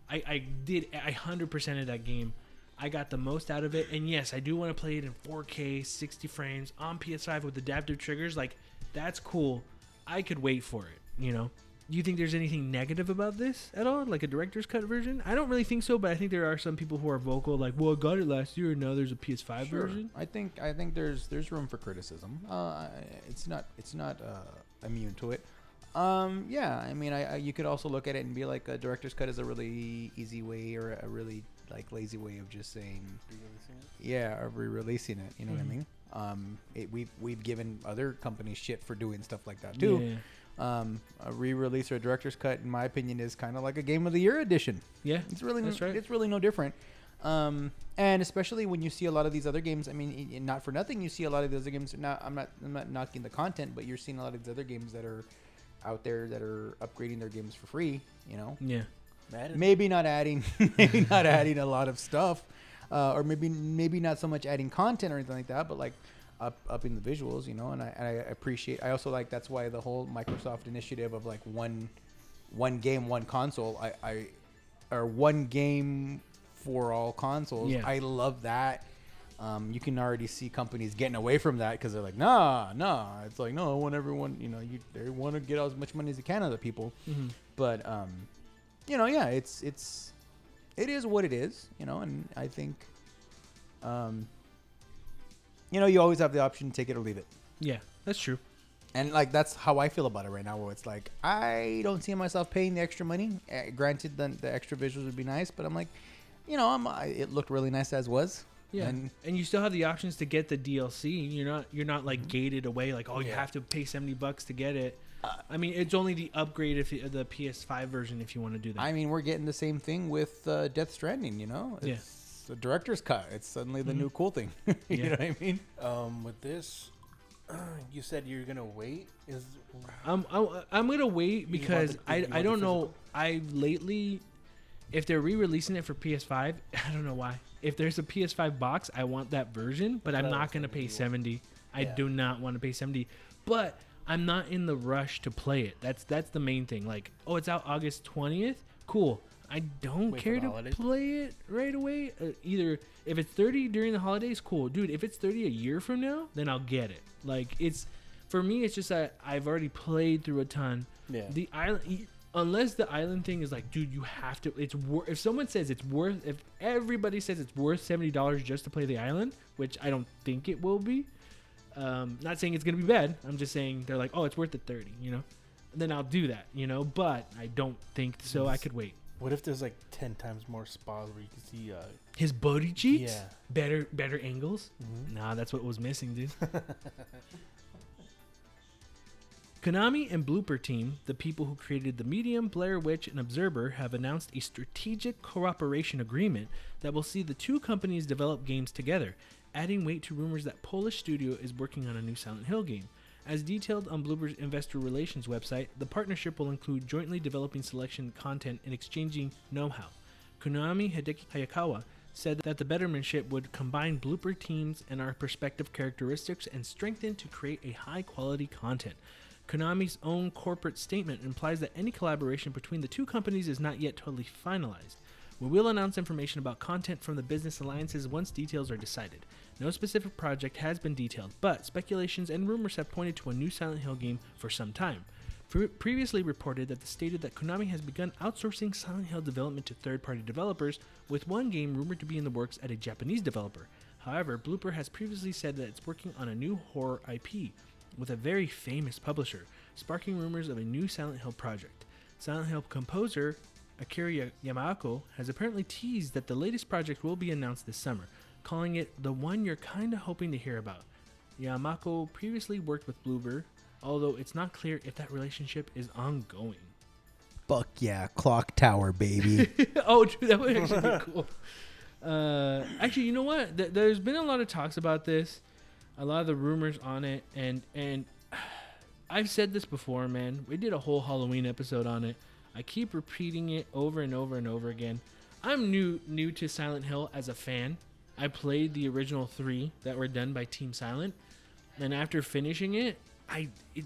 Speaker 2: I, I did I hundred percent of that game. I got the most out of it, and yes, I do want to play it in 4K, 60 frames on PS5 with adaptive triggers. Like, that's cool. I could wait for it. You know. Do you think there's anything negative about this at all? Like a director's cut version? I don't really think so, but I think there are some people who are vocal, like, "Well, I got it last year, and now there's a PS5 version."
Speaker 1: I think I think there's there's room for criticism. Uh, it's not it's not uh, immune to it. Um, yeah, I mean, I, I you could also look at it and be like, a director's cut is a really easy way or a really like lazy way of just saying, yeah, or re-releasing it. You know
Speaker 2: Mhm.
Speaker 1: what I mean? Um, it, we've we've given other companies shit for doing stuff like that too.
Speaker 2: Yeah,
Speaker 1: Um, a re-release or a director's cut, in my opinion, is kind of like a game of the year edition.
Speaker 2: yeah,
Speaker 1: It's really
Speaker 2: That's
Speaker 1: no,
Speaker 2: right.
Speaker 1: it's really no different. Um, and especially when you see a lot of these other games. I mean, not for nothing, you see a lot of these other games. Not, I'm not, I'm not knocking the content, but you're seeing a lot of these other games that are out there that are upgrading their games for free. You know,
Speaker 2: yeah.
Speaker 1: Maybe not adding, <laughs> maybe not <laughs> adding a lot of stuff, uh, or maybe maybe not so much adding content or anything like that, but like up upping the visuals. You know, and I, and I appreciate. I also like that's why the whole Microsoft initiative of like one one game, one console. I, I or one game for all consoles.
Speaker 2: Yeah.
Speaker 1: I love that. Um, you can already see companies getting away from that because they're like, nah, nah. It's like, no, I want everyone, you know, you they want to get as much money as they can out of the people.
Speaker 2: hmm
Speaker 1: But um, you know, yeah, it's it's it is what it is, you know, and I think um, you know, you always have the option to take it or leave it.
Speaker 2: Yeah, that's true.
Speaker 1: And like that's how I feel about it right now. Where it's like I don't see myself paying the extra money. Uh, granted, the, the extra visuals would be nice, but I'm like, you know, I'm I, it looked really nice as was.
Speaker 2: Yeah,
Speaker 1: And
Speaker 2: and, you still have the options to get the DLC. You're not you're not like gated away like oh you
Speaker 3: Yeah.
Speaker 2: have to pay seventy bucks to get it. I mean it's only the upgrade if you, the PS5 version if you want to do that.
Speaker 1: I mean, we're getting the same thing with uh, Death Stranding. You know,
Speaker 2: Yeah.
Speaker 1: it's the director's cut. It's suddenly the
Speaker 2: Mhm.
Speaker 1: new cool thing. <laughs> you
Speaker 2: Yeah.
Speaker 1: know what I mean?
Speaker 3: Um, with this, <clears throat> you said you're gonna wait. Is
Speaker 2: I'm I'm, I'm gonna wait because
Speaker 3: the-
Speaker 2: I I don't know. I lately, if they're re-releasing it for PS5, <laughs> I don't know why. If there's a PS5 box, I want that version, but I'm not gonna pay
Speaker 3: you want.
Speaker 2: seventy. I
Speaker 3: Yeah.
Speaker 2: do not want to pay seventy, but I'm not in the rush to play it. That's that's the main thing. Like, oh, it's out August twentieth. Cool. I don't
Speaker 3: Wait
Speaker 2: care to
Speaker 3: holidays?
Speaker 2: play it right away. Uh, either if it's 30 during the holidays, cool, dude. If it's 30 a year from now, then I'll get it. Like it's for me, it's just that I've already played through a ton.
Speaker 3: yeah.
Speaker 2: The island, unless the island thing is like, dude, you have to. It's worth. If someone says it's worth, if everybody says it's worth seventy dollars just to play the island, which I don't think it will be. Um, not saying it's gonna be bad. I'm just saying they're like, oh, it's worth the thirty. You know, then I'll do that. You know, but I don't think so. I could wait.
Speaker 3: what if there's like ten times more spas where you can see? Uh,
Speaker 2: His booty cheeks,
Speaker 3: Yeah.
Speaker 2: better, better angles.
Speaker 3: mhm.
Speaker 2: Nah, that's what was missing, dude. <laughs> Konami and Bloober Team, the people who created the Medium, Blair Witch, and Observer, have announced a strategic cooperation agreement that will see the two companies develop games together, adding weight to rumors that Polish studio is working on a new Silent Hill game. As detailed on Bloober's investor relations website, the partnership will include jointly developing selection content and exchanging know-how. Konami Hideki Hayakawa said that the bettermanship would combine Bloober Team's and our perspective characteristics and strengthen to create a high quality content. Konami's own corporate statement implies that any collaboration between the two companies is not yet totally finalized. We will announce information about content from the business alliances once details are decided. No specific project has been detailed, but speculations and rumors have pointed to a new Silent Hill game for some time. Pre- previously reported that the stated that Konami has begun outsourcing Silent Hill development to third-party developers, with one game rumored to be in the works at a Japanese developer. However, Bloober has previously said that it's working on a new horror IP with a very famous publisher, sparking rumors of a new Silent Hill project. Silent Hill composer Akira Ya- Yamaoka has apparently teased that the latest project will be announced this summer, calling it the one you're kinda hoping to hear about. Yamaoka previously worked with Bloober, although it's not clear if that relationship is ongoing.
Speaker 1: Fuck yeah, clock tower, baby. <laughs>
Speaker 2: oh, dude, that would actually be cool. <laughs> Uh, actually, you know what? Th- there's been a lot of talks about this, a lot of the rumors on it, and and <sighs> I've said this before, man. We did a whole Halloween episode on it. I keep repeating it over and over and over again. I'm new new to Silent Hill as a fan. I played the original three that were done by Team Silent, and after finishing it, I it,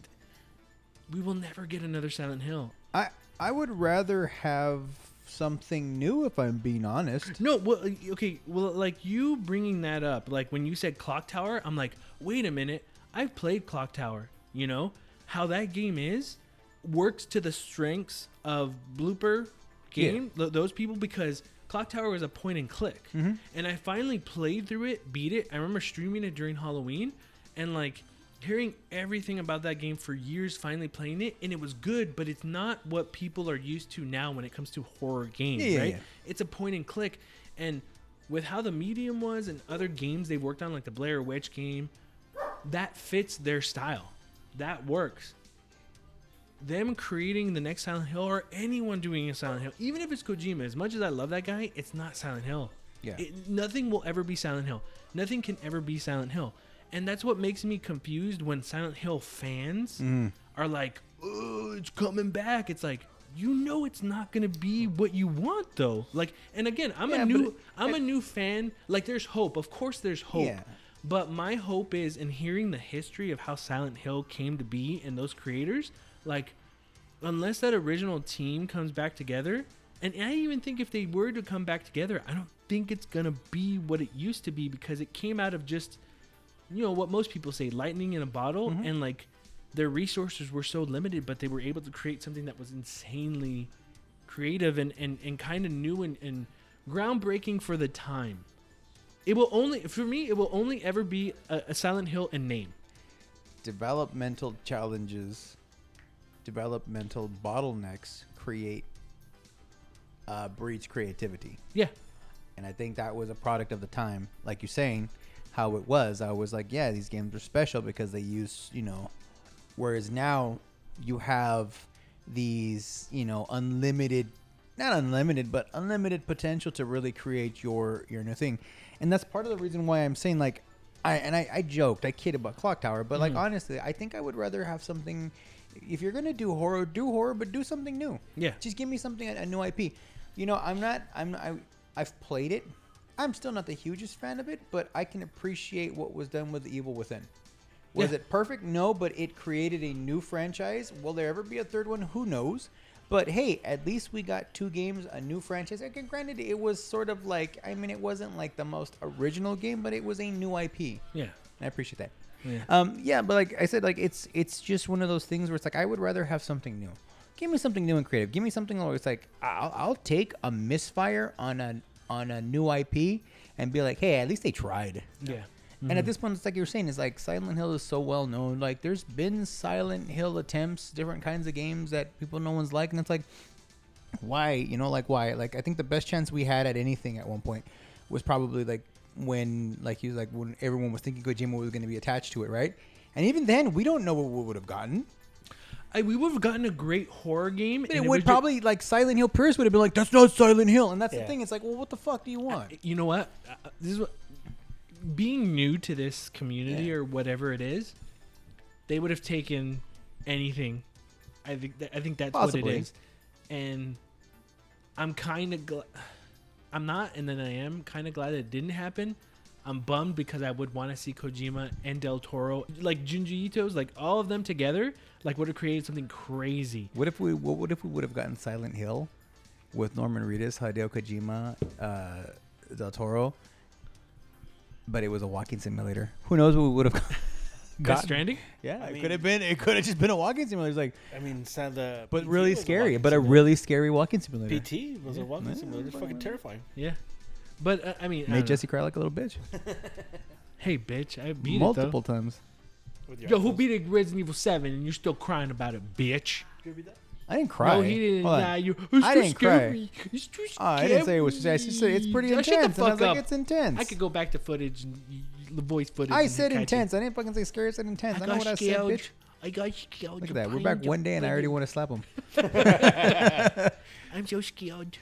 Speaker 2: we will never get another Silent Hill.
Speaker 1: I I would rather have something new if I'm being honest.
Speaker 2: No, well, okay, well, like you bringing that up, like when you said Clock Tower, I'm like, wait a minute, I've played Clock Tower. You know how that game is works to the strengths of Bloober game. th- those people because Clock Tower was a point and click, mm-hmm. and I finally played through it, beat it. I remember streaming it during Halloween, and like hearing everything about that game for years, finally playing it, and it was good, but it's not what people are used to now when it comes to horror games,
Speaker 1: yeah,
Speaker 2: right?
Speaker 1: yeah.
Speaker 2: It's a point and click, and with how the medium was and other games they worked on, like the Blair Witch game, that fits their style. That works. Them creating the next Silent Hill or anyone doing a Silent Hill, even if it's Kojima, as much as I love that guy, it's not Silent Hill.
Speaker 1: Yeah.
Speaker 2: It, nothing will ever be Silent Hill. Nothing can ever be Silent Hill. And that's what makes me confused when Silent Hill fans
Speaker 1: Mm.
Speaker 2: are like, oh, it's coming back. It's like, you know it's not gonna be what you want though. Like and again, I'm
Speaker 1: Yeah,
Speaker 2: a new
Speaker 1: it-
Speaker 2: I'm a new fan. Like there's hope. Of course there's hope.
Speaker 1: Yeah.
Speaker 2: But my hope is in hearing the history of how Silent Hill came to be and those creators, like unless that original team comes back together, and I even think if they were to come back together, I don't think it's gonna be what it used to be because it came out of just you know what most people say lightning in a bottle mm-hmm. and like their resources were so limited but they were able to create something that was insanely creative and, and, and kind of new and, and groundbreaking for the time. It will only for me it will only ever be a, a silent hill in name.
Speaker 1: Developmental challenges, developmental bottlenecks create uh, breeds creativity.
Speaker 2: yeah
Speaker 1: and I think that was a product of the time, like you're saying, how it was. I was like, yeah, these games are special because they use, you know, whereas now you have these, you know, unlimited, not unlimited, but unlimited potential to really create your your new thing, and that's part of the reason why I'm saying like, I and I, I joked, I kid about Clock Tower, but like honestly, I think I would rather have something. If you're gonna do horror, do horror, but do something new.
Speaker 2: Yeah.
Speaker 1: Just give me something a, a new IP. You know, I'm not. I'm. I, I've played it. I'm still not the hugest fan of it, but I can appreciate what was done with Evil Within. Was
Speaker 2: Yeah.
Speaker 1: it perfect? No, but it created a new franchise. Will there ever be a third one? Who knows? But hey, at least we got two games, a new franchise. Again, granted, it was sort of like I mean, it wasn't like the most original game, but it was a new IP.
Speaker 2: Yeah.
Speaker 1: I appreciate that.
Speaker 2: Yeah.
Speaker 1: Um, yeah, but like I said, like it's it's just one of those things where it's like I would rather have something new. Give me something new and creative. Give me something where it's like I'll, I'll take a misfire on a on a new IP and be like, hey, at least they tried.
Speaker 2: Yeah.
Speaker 1: And at this point, it's like you were saying, it's like Silent Hill is so well known. Like there's been Silent Hill attempts, different kinds of games that people no one's like, and it's like, why? You know, like why? Like I think the best chance we had at anything at one point was probably like when, like he was like when everyone was thinking Kojima was going to be attached to it, right? And even then, we don't know what we would have gotten.
Speaker 2: I, we would have gotten a great horror game.
Speaker 1: But
Speaker 2: and
Speaker 1: it would probably like Silent Hill Pierce would have been like, that's not Silent Hill, and that's the thing. It's like, well, what the fuck do you want?
Speaker 2: you know what? Uh, this is what being new to this community
Speaker 1: Yeah.
Speaker 2: or whatever it is, they would have taken anything. I think that, I think that's what it is, and I'm kind of gl- I'm not, and then I am kind of glad it didn't happen. I'm bummed because I would want to see Kojima and Del Toro, like Junji Ito's, like all of them together, like would have created something crazy.
Speaker 1: What if we what, what if we would have gotten Silent Hill with Norman Reedus, Hideo Kojima, uh, Del Toro, but it was a walking simulator? Who knows what we would have <laughs>
Speaker 2: Death
Speaker 1: gotten?
Speaker 2: Stranding.
Speaker 1: Yeah,
Speaker 3: I
Speaker 1: it
Speaker 3: mean-
Speaker 1: could have been. It could have just been a walking simulator. It's like,
Speaker 3: I mean, sound the
Speaker 1: but
Speaker 3: PT
Speaker 1: really
Speaker 3: was a
Speaker 1: scary.
Speaker 3: walking
Speaker 1: But a really scary walking simulator.
Speaker 3: PT was a walking
Speaker 1: Yeah,
Speaker 3: simulator. It's
Speaker 1: well,
Speaker 3: fucking terrifying.
Speaker 2: Yeah, but uh, I mean, I
Speaker 1: Made
Speaker 2: don't know.
Speaker 1: Jesse cry like a little bitch <laughs>
Speaker 2: Hey, bitch! I beat
Speaker 1: multiple
Speaker 2: it though.
Speaker 1: times.
Speaker 3: Your
Speaker 2: Yo, who
Speaker 3: iPhones.
Speaker 2: beat it Resident Evil Seven, and you're still crying about it, bitch?
Speaker 3: Who beat that?
Speaker 1: I didn't cry.
Speaker 2: No, he didn't.
Speaker 1: Hold on.
Speaker 2: Nah, you. It's
Speaker 1: I
Speaker 2: too
Speaker 1: didn't cry.
Speaker 2: scary. It's too scary.
Speaker 1: Oh, I didn't say it was. I
Speaker 2: scary.
Speaker 1: just said it's pretty
Speaker 2: Yeah,
Speaker 1: intense.
Speaker 2: Shut the
Speaker 1: and I
Speaker 2: fuck
Speaker 1: was like,
Speaker 2: up.
Speaker 1: it's intense.
Speaker 2: I could go back to footage and y- the voice footage.
Speaker 1: I said
Speaker 2: catch it.
Speaker 1: intense. I didn't fucking say scary. I said intense. I,
Speaker 2: I
Speaker 1: know
Speaker 2: got
Speaker 1: what I said, bitch.
Speaker 2: I got scared.
Speaker 1: Look at that. We're back one day, and I already want to slap him. <laughs>
Speaker 2: I'm so scared.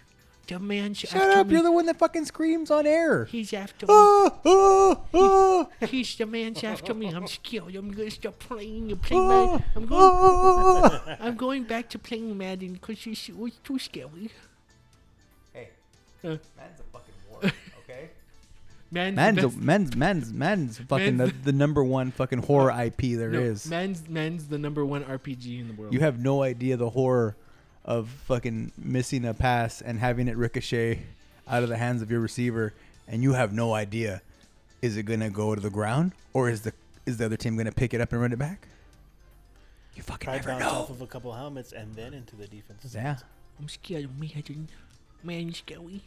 Speaker 2: The man's
Speaker 1: Shut
Speaker 2: after
Speaker 1: up!
Speaker 2: me.
Speaker 1: You're the one that fucking screams on air.
Speaker 2: He's after me.
Speaker 1: Ah, ah, ah,
Speaker 2: He's the man's after me. I'm scared. I'm gonna stop playing and play
Speaker 1: ah,
Speaker 2: Madden. I'm going. I'm going back to playing Madden because it was too scary.
Speaker 1: Hey,
Speaker 2: Uh.
Speaker 1: man's a fucking war. Okay.
Speaker 2: Man's, the
Speaker 1: Man's a,
Speaker 2: best-
Speaker 1: man's man's man's fucking the,
Speaker 2: Man's-
Speaker 1: the number one fucking horror IP there
Speaker 2: no,
Speaker 1: is.
Speaker 2: Man's man's the number one RPG in the world.
Speaker 1: You have no idea the horror of fucking missing a pass and having it ricochet out of the hands of your receiver, and you have no idea is it gonna go to the ground or is the is the other team gonna pick it up and run it back? You fucking
Speaker 3: Probably
Speaker 1: never
Speaker 3: bounce
Speaker 1: know.
Speaker 3: off of a couple helmets and then into the defense.
Speaker 1: Yeah.
Speaker 2: I'm scared of Madden. Man, scary.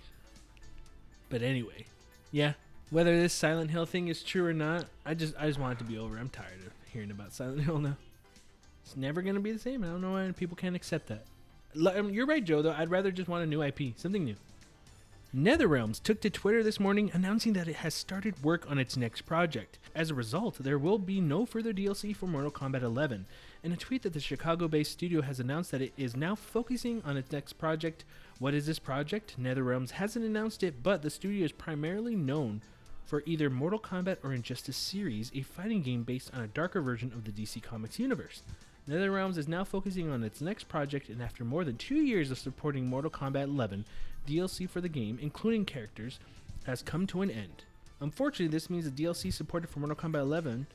Speaker 2: But anyway, yeah. Whether this Silent Hill thing is true or not, I just I just want it to be over. I'm tired of hearing about Silent Hill now. It's never gonna be the same. I don't know why people can't accept that. Um, You're right, Joe. Though I'd rather just want a new IP, something new. NetherRealms took to Twitter this morning announcing that it has started work on its next project. As a result, there will be no further DLC for Mortal Kombat 11. In a tweet that the Chicago-based studio has announced that it is now focusing on its next project. What is this project? NetherRealms hasn't announced it, but the studio is primarily known for either Mortal Kombat or Injustice series, a fighting game based on a darker version of the DC Comics universe. NetherRealms is now focusing on its next project, and after more than two years of supporting Mortal Kombat 11, DLC for the game, including characters, has come to an end. Unfortunately, this means the DLC supported for Mortal Kombat 11,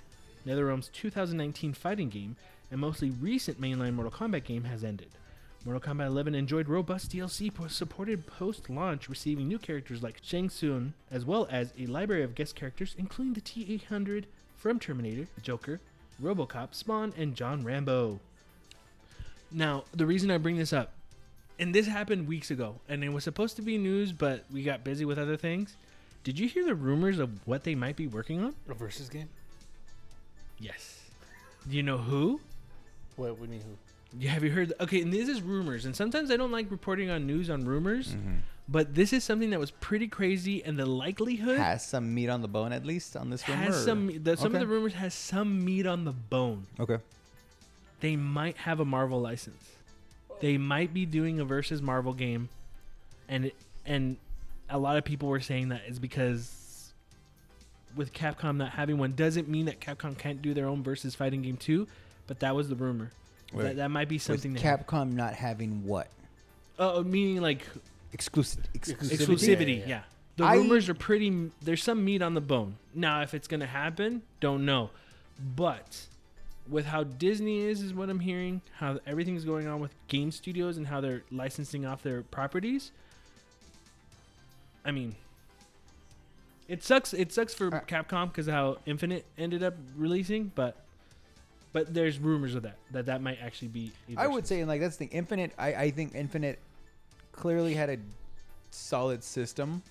Speaker 2: NetherRealm's 2019 fighting game, and mostly recent mainline Mortal Kombat game has ended. Mortal Kombat 11 enjoyed robust DLC supported post launch, receiving new characters like Shang Tsung, as well as a library of guest characters, including the T 800 from Terminator, Joker, Robocop, Spawn, and John Rambo. Now, the reason I bring this up, and this happened weeks ago, and it was supposed to be news, but we got busy with other things. Did you hear the rumors of what they might be working on?
Speaker 3: A versus game?
Speaker 2: Yes. Do you know who?
Speaker 3: What? You mean who?
Speaker 2: Yeah, have you heard? Okay, and this is rumors, and sometimes I don't like reporting on news on rumors, mm-hmm. But this is something that was pretty crazy, and the likelihood
Speaker 1: Has some meat on the bone at least on this rumor.
Speaker 2: has some. The, some of the rumors has some meat on the bone.
Speaker 1: Okay.
Speaker 2: They might have a Marvel license. They might be doing a versus Marvel game, and it, and a lot of people were saying that is because with Capcom not having one doesn't mean that Capcom can't do their own versus fighting game too. But that was the rumor.
Speaker 1: Wait.
Speaker 2: That, that might be something.
Speaker 1: With
Speaker 2: that
Speaker 1: Capcom not having what
Speaker 2: Oh, meaning like
Speaker 1: exclusive exclusivity.
Speaker 2: exclusivity.
Speaker 3: Yeah,
Speaker 2: Yeah,
Speaker 3: yeah.
Speaker 2: The
Speaker 1: I-
Speaker 2: rumors are pretty. There's some meat on the bone. Now, if it's gonna happen, don't know. But with how Disney is, is what I'm hearing. How everything's going on with game studios and how they're licensing off their properties. I mean, it sucks. It sucks for
Speaker 1: Uh,
Speaker 2: Capcom because how Infinite ended up releasing, but. But there's rumors of that that that might actually be.
Speaker 1: I would say like that's the Infinite. I I think Infinite clearly had a solid system,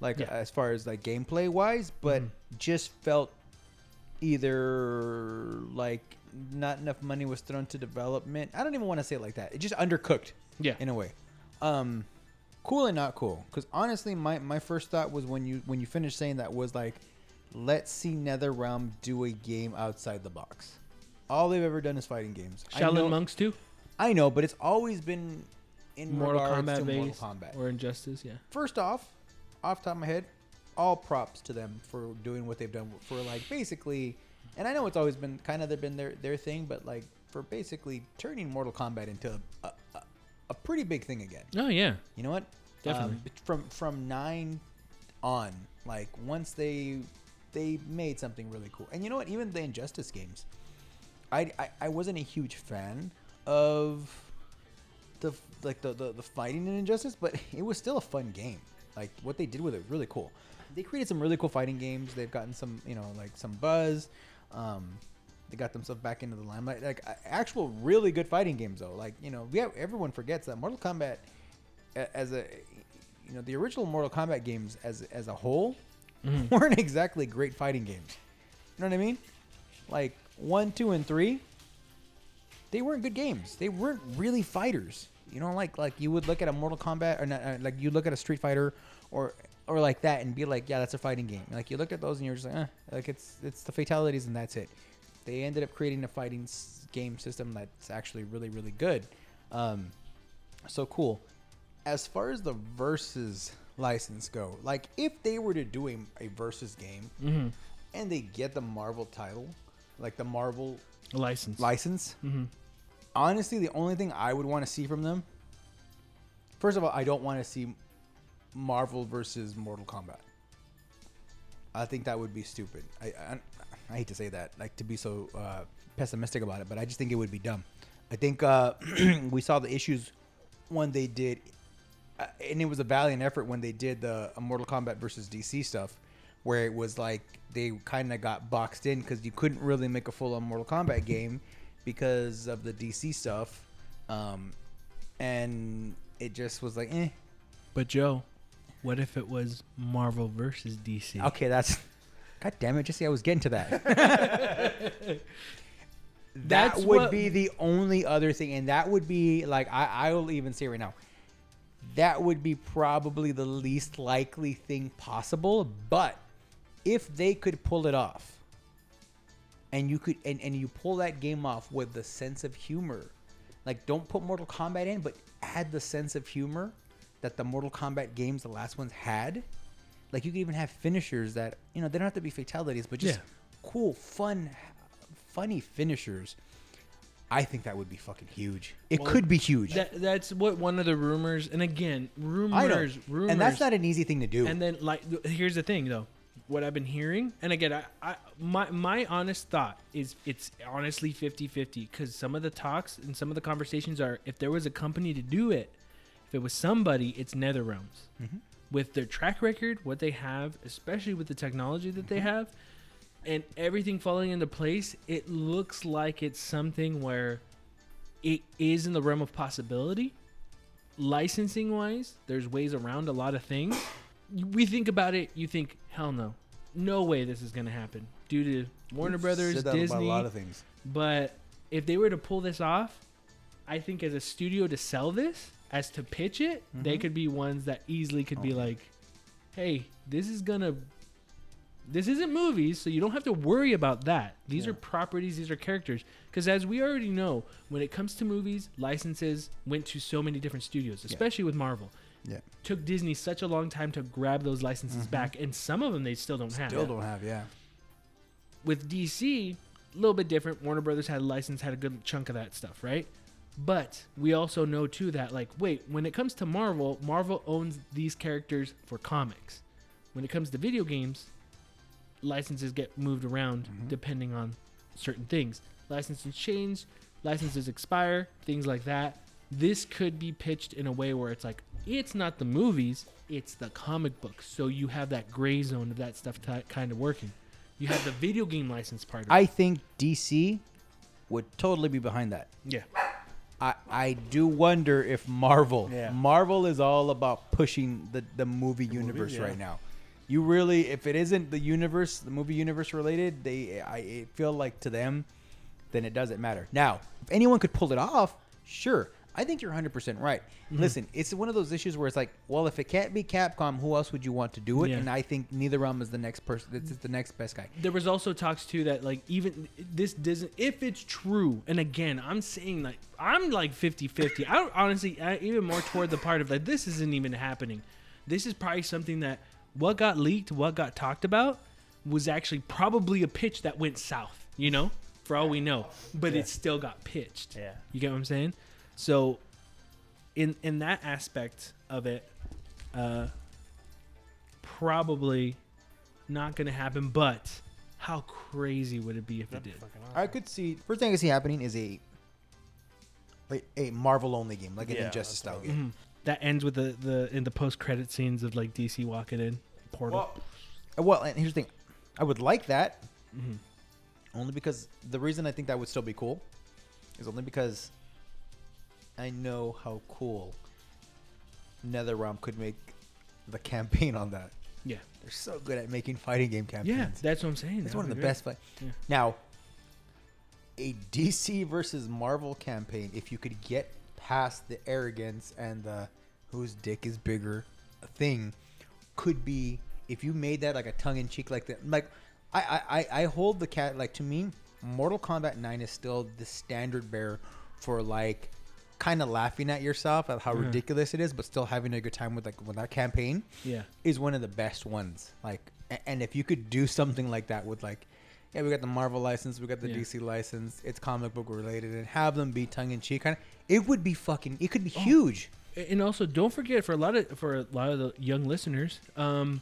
Speaker 1: like
Speaker 2: Yeah.
Speaker 1: as far as like gameplay wise, but
Speaker 2: Mhm.
Speaker 1: just felt either like not enough money was thrown to development. I don't even want to say it like that. It just undercooked
Speaker 2: yeah.
Speaker 1: in a way. Um, cool and not cool. Because honestly, my my first thought was when you when you finished saying that was like, let's see NetherRealm do a game outside the box. All they've ever done is fighting games. I
Speaker 2: Shaolin
Speaker 1: know,
Speaker 2: Monks too.
Speaker 1: I know, but it's always been in
Speaker 2: Mortal Kombat
Speaker 1: to Mortal
Speaker 2: based
Speaker 1: Kombat.
Speaker 2: or Injustice. Yeah.
Speaker 1: First off, off top of my head, all props to them for doing what they've done for like basically. And I know it's always been kind of been their their thing, but like for basically turning Mortal Kombat into a, a, a pretty big thing again.
Speaker 2: Oh yeah.
Speaker 1: You know what?
Speaker 2: Definitely.
Speaker 1: Um, from from nine on, like once they they made something really cool, and you know what? Even the Injustice games, I I, I wasn't a huge fan of the like the, the the fighting in Injustice, but <laughs> it was still a fun game. Like what they did with it, really cool. They created some really cool fighting games. They've gotten some you know like some buzz. Um, they got themselves back into the limelight. Like actual really good fighting games though. Like you know we have, everyone forgets that Mortal Kombat as a you know the original Mortal Kombat games as as a whole <laughs> weren't exactly great fighting games. You know what I mean? Like one, two, and three, they weren't good games. They weren't really fighters. You know, like like you would look at a Mortal Kombat or not, uh, like you look at a Street Fighter or or like that and be like, yeah, that's a fighting game. Like you look at those and you're just like, eh, like it's it's the fatalities and that's it. They ended up creating a fighting s- game system that's actually really really good. Um, so cool. As far as the versus license go, like if they were to do a, a versus game
Speaker 2: Mm-hmm.
Speaker 1: and they get the Marvel title, like the Marvel
Speaker 2: license.
Speaker 1: license,
Speaker 2: mm-hmm.
Speaker 1: honestly, the only thing I would want to see from them, first of all, I don't want to see Marvel versus Mortal Kombat. I think that would be stupid. I, I, I hate to say that, like to be so uh, pessimistic about it, but I just think it would be dumb. I think uh, <clears throat> we saw the issues when they did, uh, and it was a valiant effort when they did the Mortal Kombat versus DC stuff, where it was like they kind of got boxed in because you couldn't really make a full-on Mortal Kombat game because of the DC stuff, um, and it just was like, eh.
Speaker 2: But Joe, what if it was Marvel versus DC?
Speaker 1: Okay, that's. God damn it, Jesse! I was getting to that. <laughs> that
Speaker 2: That's
Speaker 1: would
Speaker 2: what-
Speaker 1: be the only other thing, and that would be like I, I will even say right now, that would be probably the least likely thing possible. But if they could pull it off, and you could, and, and you pull that game off with the sense of humor, like don't put Mortal Kombat in, but add the sense of humor that the Mortal Kombat games, the last ones had. Like you could even have finishers that you know they don't have to be fatalities, but just
Speaker 2: Yeah.
Speaker 1: cool, fun, funny finishers. I think that would be fucking huge. It
Speaker 2: Well,
Speaker 1: could be huge.
Speaker 2: That, that's what one of the rumors. And again, rumors, rumors,
Speaker 1: and that's not an easy thing to do.
Speaker 2: And then, like, here's the thing, though. What I've been hearing, and again, I, I my my honest thought is it's honestly 50-50 because some of the talks and some of the conversations are if there was a company to do it, if it was somebody, it's NetherRealms.
Speaker 1: Mm-hmm.
Speaker 2: With their track record, what they have, especially with the technology that they have, and everything falling into place, it looks like it's something where it is in the realm of possibility licensing wise, there's ways around a lot of things. We think about it, you think, hell no, no way this is gonna happen due to Warner Brothers,
Speaker 1: said that about
Speaker 2: Disney.
Speaker 1: a lot of things.
Speaker 2: but if they were to pull this off, I think as a studio to sell this, as to pitch it,
Speaker 1: Mm-hmm.
Speaker 2: they could be ones that easily could be like, "Hey, this is gonna." This isn't movies, so you don't have to worry about that. These are properties, these are characters. Because as we already know, when it comes to movies, licenses went to so many different studios, especially with Marvel.
Speaker 1: Yeah.
Speaker 2: Took Disney such a long time to grab those licenses back, and some of them they still don't have.
Speaker 1: Mm-hmm. Still don't have, yeah.
Speaker 2: with DC, a little bit different. Warner Brothers had a license, had a good chunk of that stuff, right? But we also know too that like, wait, when it comes to Marvel, Marvel owns these characters for comics. When it comes to video games, licenses get moved around depending on certain things. Licenses change, licenses expire, things like that. This could be pitched in a way where it's like it's not the movies, it's the comic books. So you have that gray zone of that stuff ti kind of working. You have the video game license part of.
Speaker 1: I think DC would totally be behind that.
Speaker 2: Yeah.
Speaker 1: I, I do wonder if Marvel
Speaker 3: Yeah.
Speaker 1: Marvel is all about pushing the, the movie universe
Speaker 3: yeah.
Speaker 1: right now. You really if it isn't the universe, the movie universe related, they I it feel like to them then it doesn't matter. Now, if anyone could pull it off, sure. I think you're 100% right.
Speaker 2: Mm-hmm.
Speaker 1: Listen, it's one of those issues where it's like, well, if it can't be Capcom, who else would you want to do it?
Speaker 2: Yeah.
Speaker 1: And I think NetherRealm is the next person. It's the next best guy.
Speaker 2: There was also talks too that like even this doesn't if it's true and again I'm saying like I'm like 50-50 I don't honestly I, even more toward the part of like this isn't even happening this is probably something that what got leaked what got talked about was actually probably a pitch that went south you know for all we know but it still got pitched
Speaker 3: Yeah.
Speaker 2: you get what I'm saying so in in that aspect of it uh probably not going to happen. But how crazy would it be if it did?
Speaker 1: I could see first thing I could see happening is a like a Marvel only game, like an
Speaker 3: Yeah,
Speaker 1: Injustice
Speaker 3: that's
Speaker 1: style
Speaker 3: what
Speaker 1: game.
Speaker 2: That ends with the the in the post credit scenes of like DC walking in portal.
Speaker 1: Well, uh, well, and here's the thing, I would like that
Speaker 2: Mhm.
Speaker 1: only because the reason I think that would still be cool is only because I know how cool NetherRealm could make the campaign on that.
Speaker 2: Yeah,
Speaker 1: They're so good at making fighting game campaigns.
Speaker 2: yeah, that's what I'm saying.
Speaker 1: It's one of the
Speaker 2: great.
Speaker 1: best fight.
Speaker 2: Yeah.
Speaker 1: Now, a DC versus Marvel campaign, if you could get past the arrogance and the whose dick is bigger thing, could be if you made that like a tongue in cheek like that. Like, I, I, I- hold the cat like to me, Mortal Kombat Nine is still the standard bearer for like kind of laughing at yourself at how
Speaker 2: Mhm.
Speaker 1: ridiculous it is, but still having a good time with like with that campaign
Speaker 2: Yeah,
Speaker 1: is one of the best ones. Like, and if you could do something like that with like, yeah, we got the Marvel license, we got the
Speaker 2: Yeah.
Speaker 1: DC license, it's comic book related, and have them be tongue in cheek, kind of, it would be fucking, it could
Speaker 2: Oh.
Speaker 1: be huge.
Speaker 2: and also don't forget for a lot of for a lot of the young listeners, um,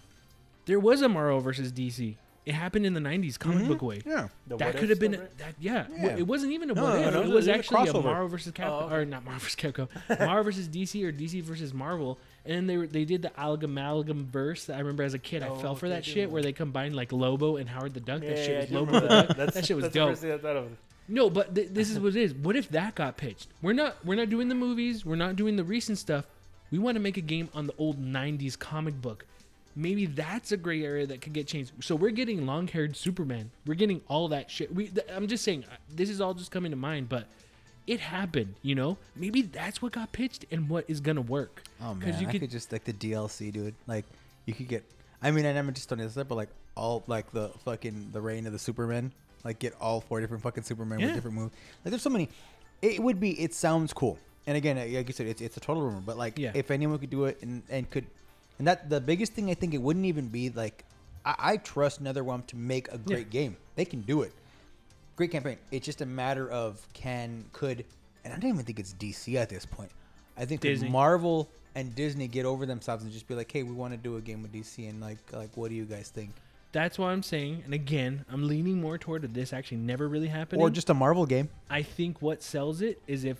Speaker 2: there was a Marvel versus DC. It happened in the '90s comic mm-hmm. book way.
Speaker 1: Yeah,
Speaker 3: The
Speaker 2: that
Speaker 3: what
Speaker 2: could have been
Speaker 3: stuff, right?
Speaker 2: that yeah,
Speaker 1: Yeah.
Speaker 2: It wasn't even a
Speaker 1: No,
Speaker 2: what
Speaker 1: no,
Speaker 2: if.
Speaker 1: no,
Speaker 2: it
Speaker 1: it
Speaker 2: was
Speaker 1: was a
Speaker 2: actually a
Speaker 1: crossover.
Speaker 2: Marvel versus Capcom
Speaker 3: Oh, okay.
Speaker 2: or not Marvel versus Capcom, Marvel versus DC or DC versus Marvel. And then they were they did the amalgam verse. I remember as a kid, I
Speaker 3: Oh,
Speaker 2: fell for
Speaker 3: they
Speaker 2: that
Speaker 3: do.
Speaker 2: shit where they combined like Lobo and Howard the Duck. that shit
Speaker 3: I
Speaker 2: was
Speaker 3: do
Speaker 2: Lobo
Speaker 3: remember
Speaker 2: the Duck.
Speaker 3: that. That's,
Speaker 2: that shit was
Speaker 3: that's
Speaker 2: dope.
Speaker 3: The first thing I thought of.
Speaker 2: No, but th- this is what it is. What if that got pitched? We're not we're not doing the movies. We're not doing the recent stuff. We want to make a game on the old '90s comic book. Maybe that's a gray area that could get changed. So we're getting long-haired Superman. We're getting all that shit. We, th- I'm just saying, uh, this is all just coming to mind, but it happened. You know, maybe that's what got pitched and what is gonna work.
Speaker 1: oh man,
Speaker 2: you
Speaker 1: I
Speaker 2: could-
Speaker 1: could just like the DLC, dude. Like, you could get, I mean, and I'm just on this, but like all like the fucking the reign of the Superman, like get all four different fucking Superman
Speaker 2: Yeah.
Speaker 1: with different moves. Like, there's so many. It would be. It sounds cool. And again, like you said, it's it's a total rumor, but like
Speaker 2: Yeah.
Speaker 1: if anyone could do it and and could, and that the biggest thing I think it wouldn't even be like, I, I trust NetherRealm to make a great game. They can do it. Great campaign. It's just a matter of can could, and I don't even think it's DC at this point. I think could
Speaker 2: Disney.
Speaker 1: Marvel and Disney get over themselves and just be like, hey, we want to do a game with DC, and like like what do you guys think?
Speaker 2: That's why I'm saying, and again, I'm leaning more toward this actually never really happening.
Speaker 1: Or just a Marvel game.
Speaker 2: I think what sells it is if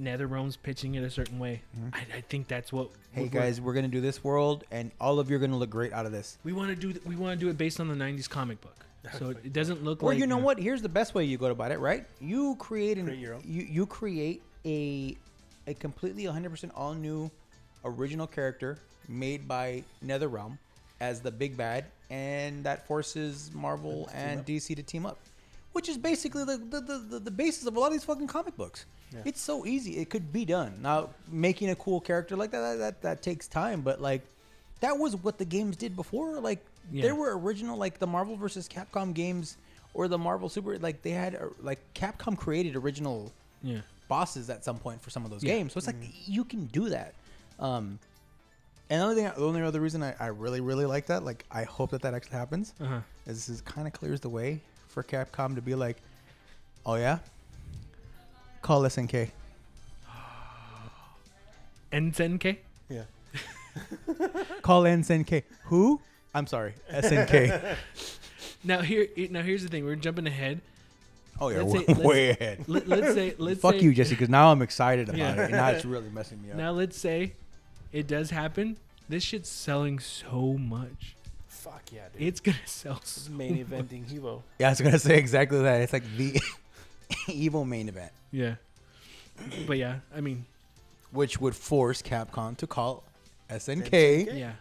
Speaker 2: NetherRealm's pitching it a certain way. I, I think that's what.
Speaker 1: Mm-hmm. Hey
Speaker 2: would work.
Speaker 1: guys, we're gonna do this world, and all of you are gonna look great out of this.
Speaker 2: we want to do th- we want to do it based on the '90s comic book, so it, it doesn't look
Speaker 1: Or
Speaker 2: like.
Speaker 1: you know
Speaker 2: uh,
Speaker 1: what? Here's the best way you go about it, right? You create an
Speaker 3: Create your own.
Speaker 1: you you create a a completely 100% all new original character made by NetherRealm as the big bad, and that forces Marvel and DC to team up. Which is basically the the, the, the, basis of a lot of these fucking comic books.
Speaker 3: Yeah.
Speaker 1: It's so easy; it could be done. Now, making a cool character like that that, that, that takes time, but like that was what the games did before. Like
Speaker 2: Yeah.
Speaker 1: there were original like the Marvel versus Capcom games or the Marvel Super like they had uh, like Capcom created original
Speaker 2: Yeah.
Speaker 1: bosses at some point for some of those games. So it's like you can do that. Um, and another thing, the only other reason I, I really really like that, like I hope that that actually happens,
Speaker 2: Uh huh.
Speaker 1: is this is kind of clears the way for Capcom to be like, oh yeah, call SNK. <gasps>
Speaker 2: NZNK.
Speaker 3: Yeah. <laughs>
Speaker 1: Call SNK. Who? I'm sorry, SNK. <laughs>
Speaker 2: Now here, now here's the thing. We're jumping ahead.
Speaker 1: oh yeah,
Speaker 2: Let's <laughs>
Speaker 1: way,
Speaker 2: say- let's-
Speaker 1: way ahead.
Speaker 2: Let, let's say, let's
Speaker 1: Fuck
Speaker 2: say,
Speaker 1: you, Jesse, because now I'm excited about
Speaker 2: Yeah.
Speaker 1: it, and now it's really messing me up.
Speaker 2: Now let's say it does happen. This shit's selling so much.
Speaker 3: Fuck yeah, dude.
Speaker 2: It's gonna sell so
Speaker 3: main
Speaker 2: much.
Speaker 3: eventing Hilo.
Speaker 1: yeah, I was gonna say exactly that. It's like the <laughs> evil main event.
Speaker 2: Yeah. But yeah, I mean,
Speaker 1: which would force Capcom to call SNK,
Speaker 3: SNK?
Speaker 2: yeah.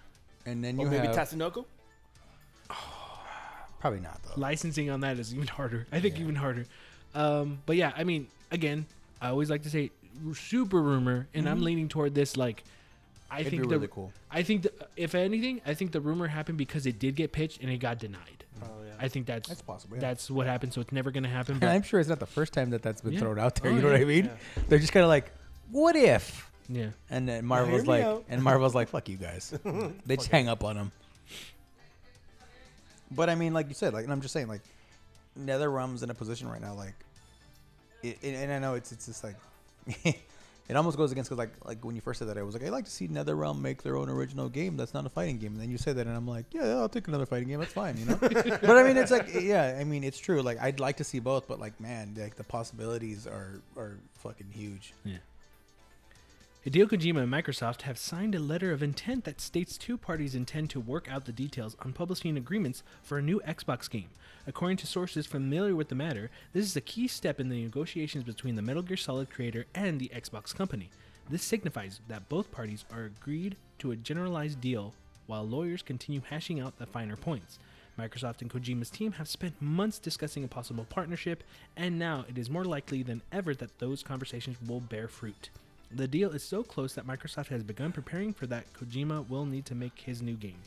Speaker 1: and then
Speaker 3: Or
Speaker 1: you
Speaker 3: maybe
Speaker 1: have
Speaker 3: Tatsunoko? <sighs>
Speaker 1: probably not though.
Speaker 2: Licensing on that is even harder. I think
Speaker 1: Yeah.
Speaker 2: even harder. Um, but yeah, I mean, again, I always like to say super rumor, and I'm leaning toward this. Like, I
Speaker 1: It'd
Speaker 2: think
Speaker 1: be
Speaker 2: the
Speaker 1: really cool.
Speaker 2: I think the, if anything, I think the rumor happened because it did get pitched and it got denied.
Speaker 3: Oh, yeah.
Speaker 2: I think that's
Speaker 1: That's possible. Yeah.
Speaker 2: that's what happened. So it's never gonna happen.
Speaker 1: and <laughs> I'm sure it's not the first time that that's been
Speaker 2: Yeah.
Speaker 1: thrown out there.
Speaker 2: Oh,
Speaker 1: you know what. I mean?
Speaker 3: Yeah.
Speaker 1: They're just kind of like, what if?
Speaker 2: yeah,
Speaker 1: And then
Speaker 3: hear
Speaker 1: Marvel's
Speaker 3: me
Speaker 1: like,
Speaker 3: out.
Speaker 1: and Marvel's like, fuck you guys. <laughs> they just hang up on them. But I mean, like you said, like, and I'm just saying, like, NetherRealm's in a position right now, like, it, it- and I know it's it's just like, <laughs> it almost goes against because like like when you first said that, I was like, I like to see NetherRealm make their own original game that's not a fighting game. And then you said that, and I'm like, yeah, I'll take another fighting game. That's fine, you know. <laughs> but I mean, it's like, yeah, I mean, it's true. Like, I'd like to see both, but like, man, like the possibilities are are fucking huge.
Speaker 2: Hideo Kojima and Microsoft have signed a letter of intent that states two parties intend to work out the details on publishing agreements for a new Xbox game. According to sources familiar with the matter, this is a key step in the negotiations between the Metal Gear Solid creator and the Xbox company. This signifies that both parties are agreed to a generalized deal while lawyers continue hashing out the finer points. Microsoft and Kojima's team have spent months discussing a possible partnership, and now it is more likely than ever that those conversations will bear fruit. The deal is so close that Microsoft has begun preparing for that Kojima will need to make his new game.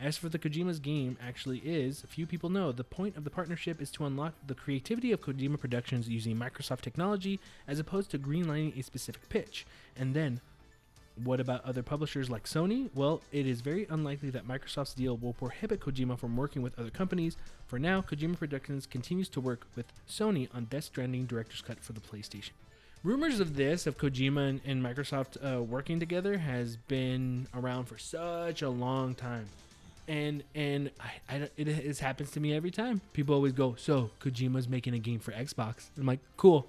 Speaker 2: As for the Kojima's game actually is, few people know, the point of the partnership is to unlock the creativity of Kojima Productions using Microsoft technology as opposed to greenlighting a specific pitch. And then, what about other publishers like Sony? Well, it is very unlikely that Microsoft's deal will prohibit Kojima from working with other companies. For now, Kojima Productions continues to work with Sony on Death Stranding Director's Cut for the PlayStation. Rumors of this, of Kojima and, and Microsoft uh, working together, has been around for such a long time, and and I, I it, it happens to me every time. People always go, "So Kojima's making a game for Xbox." I'm like, "Cool,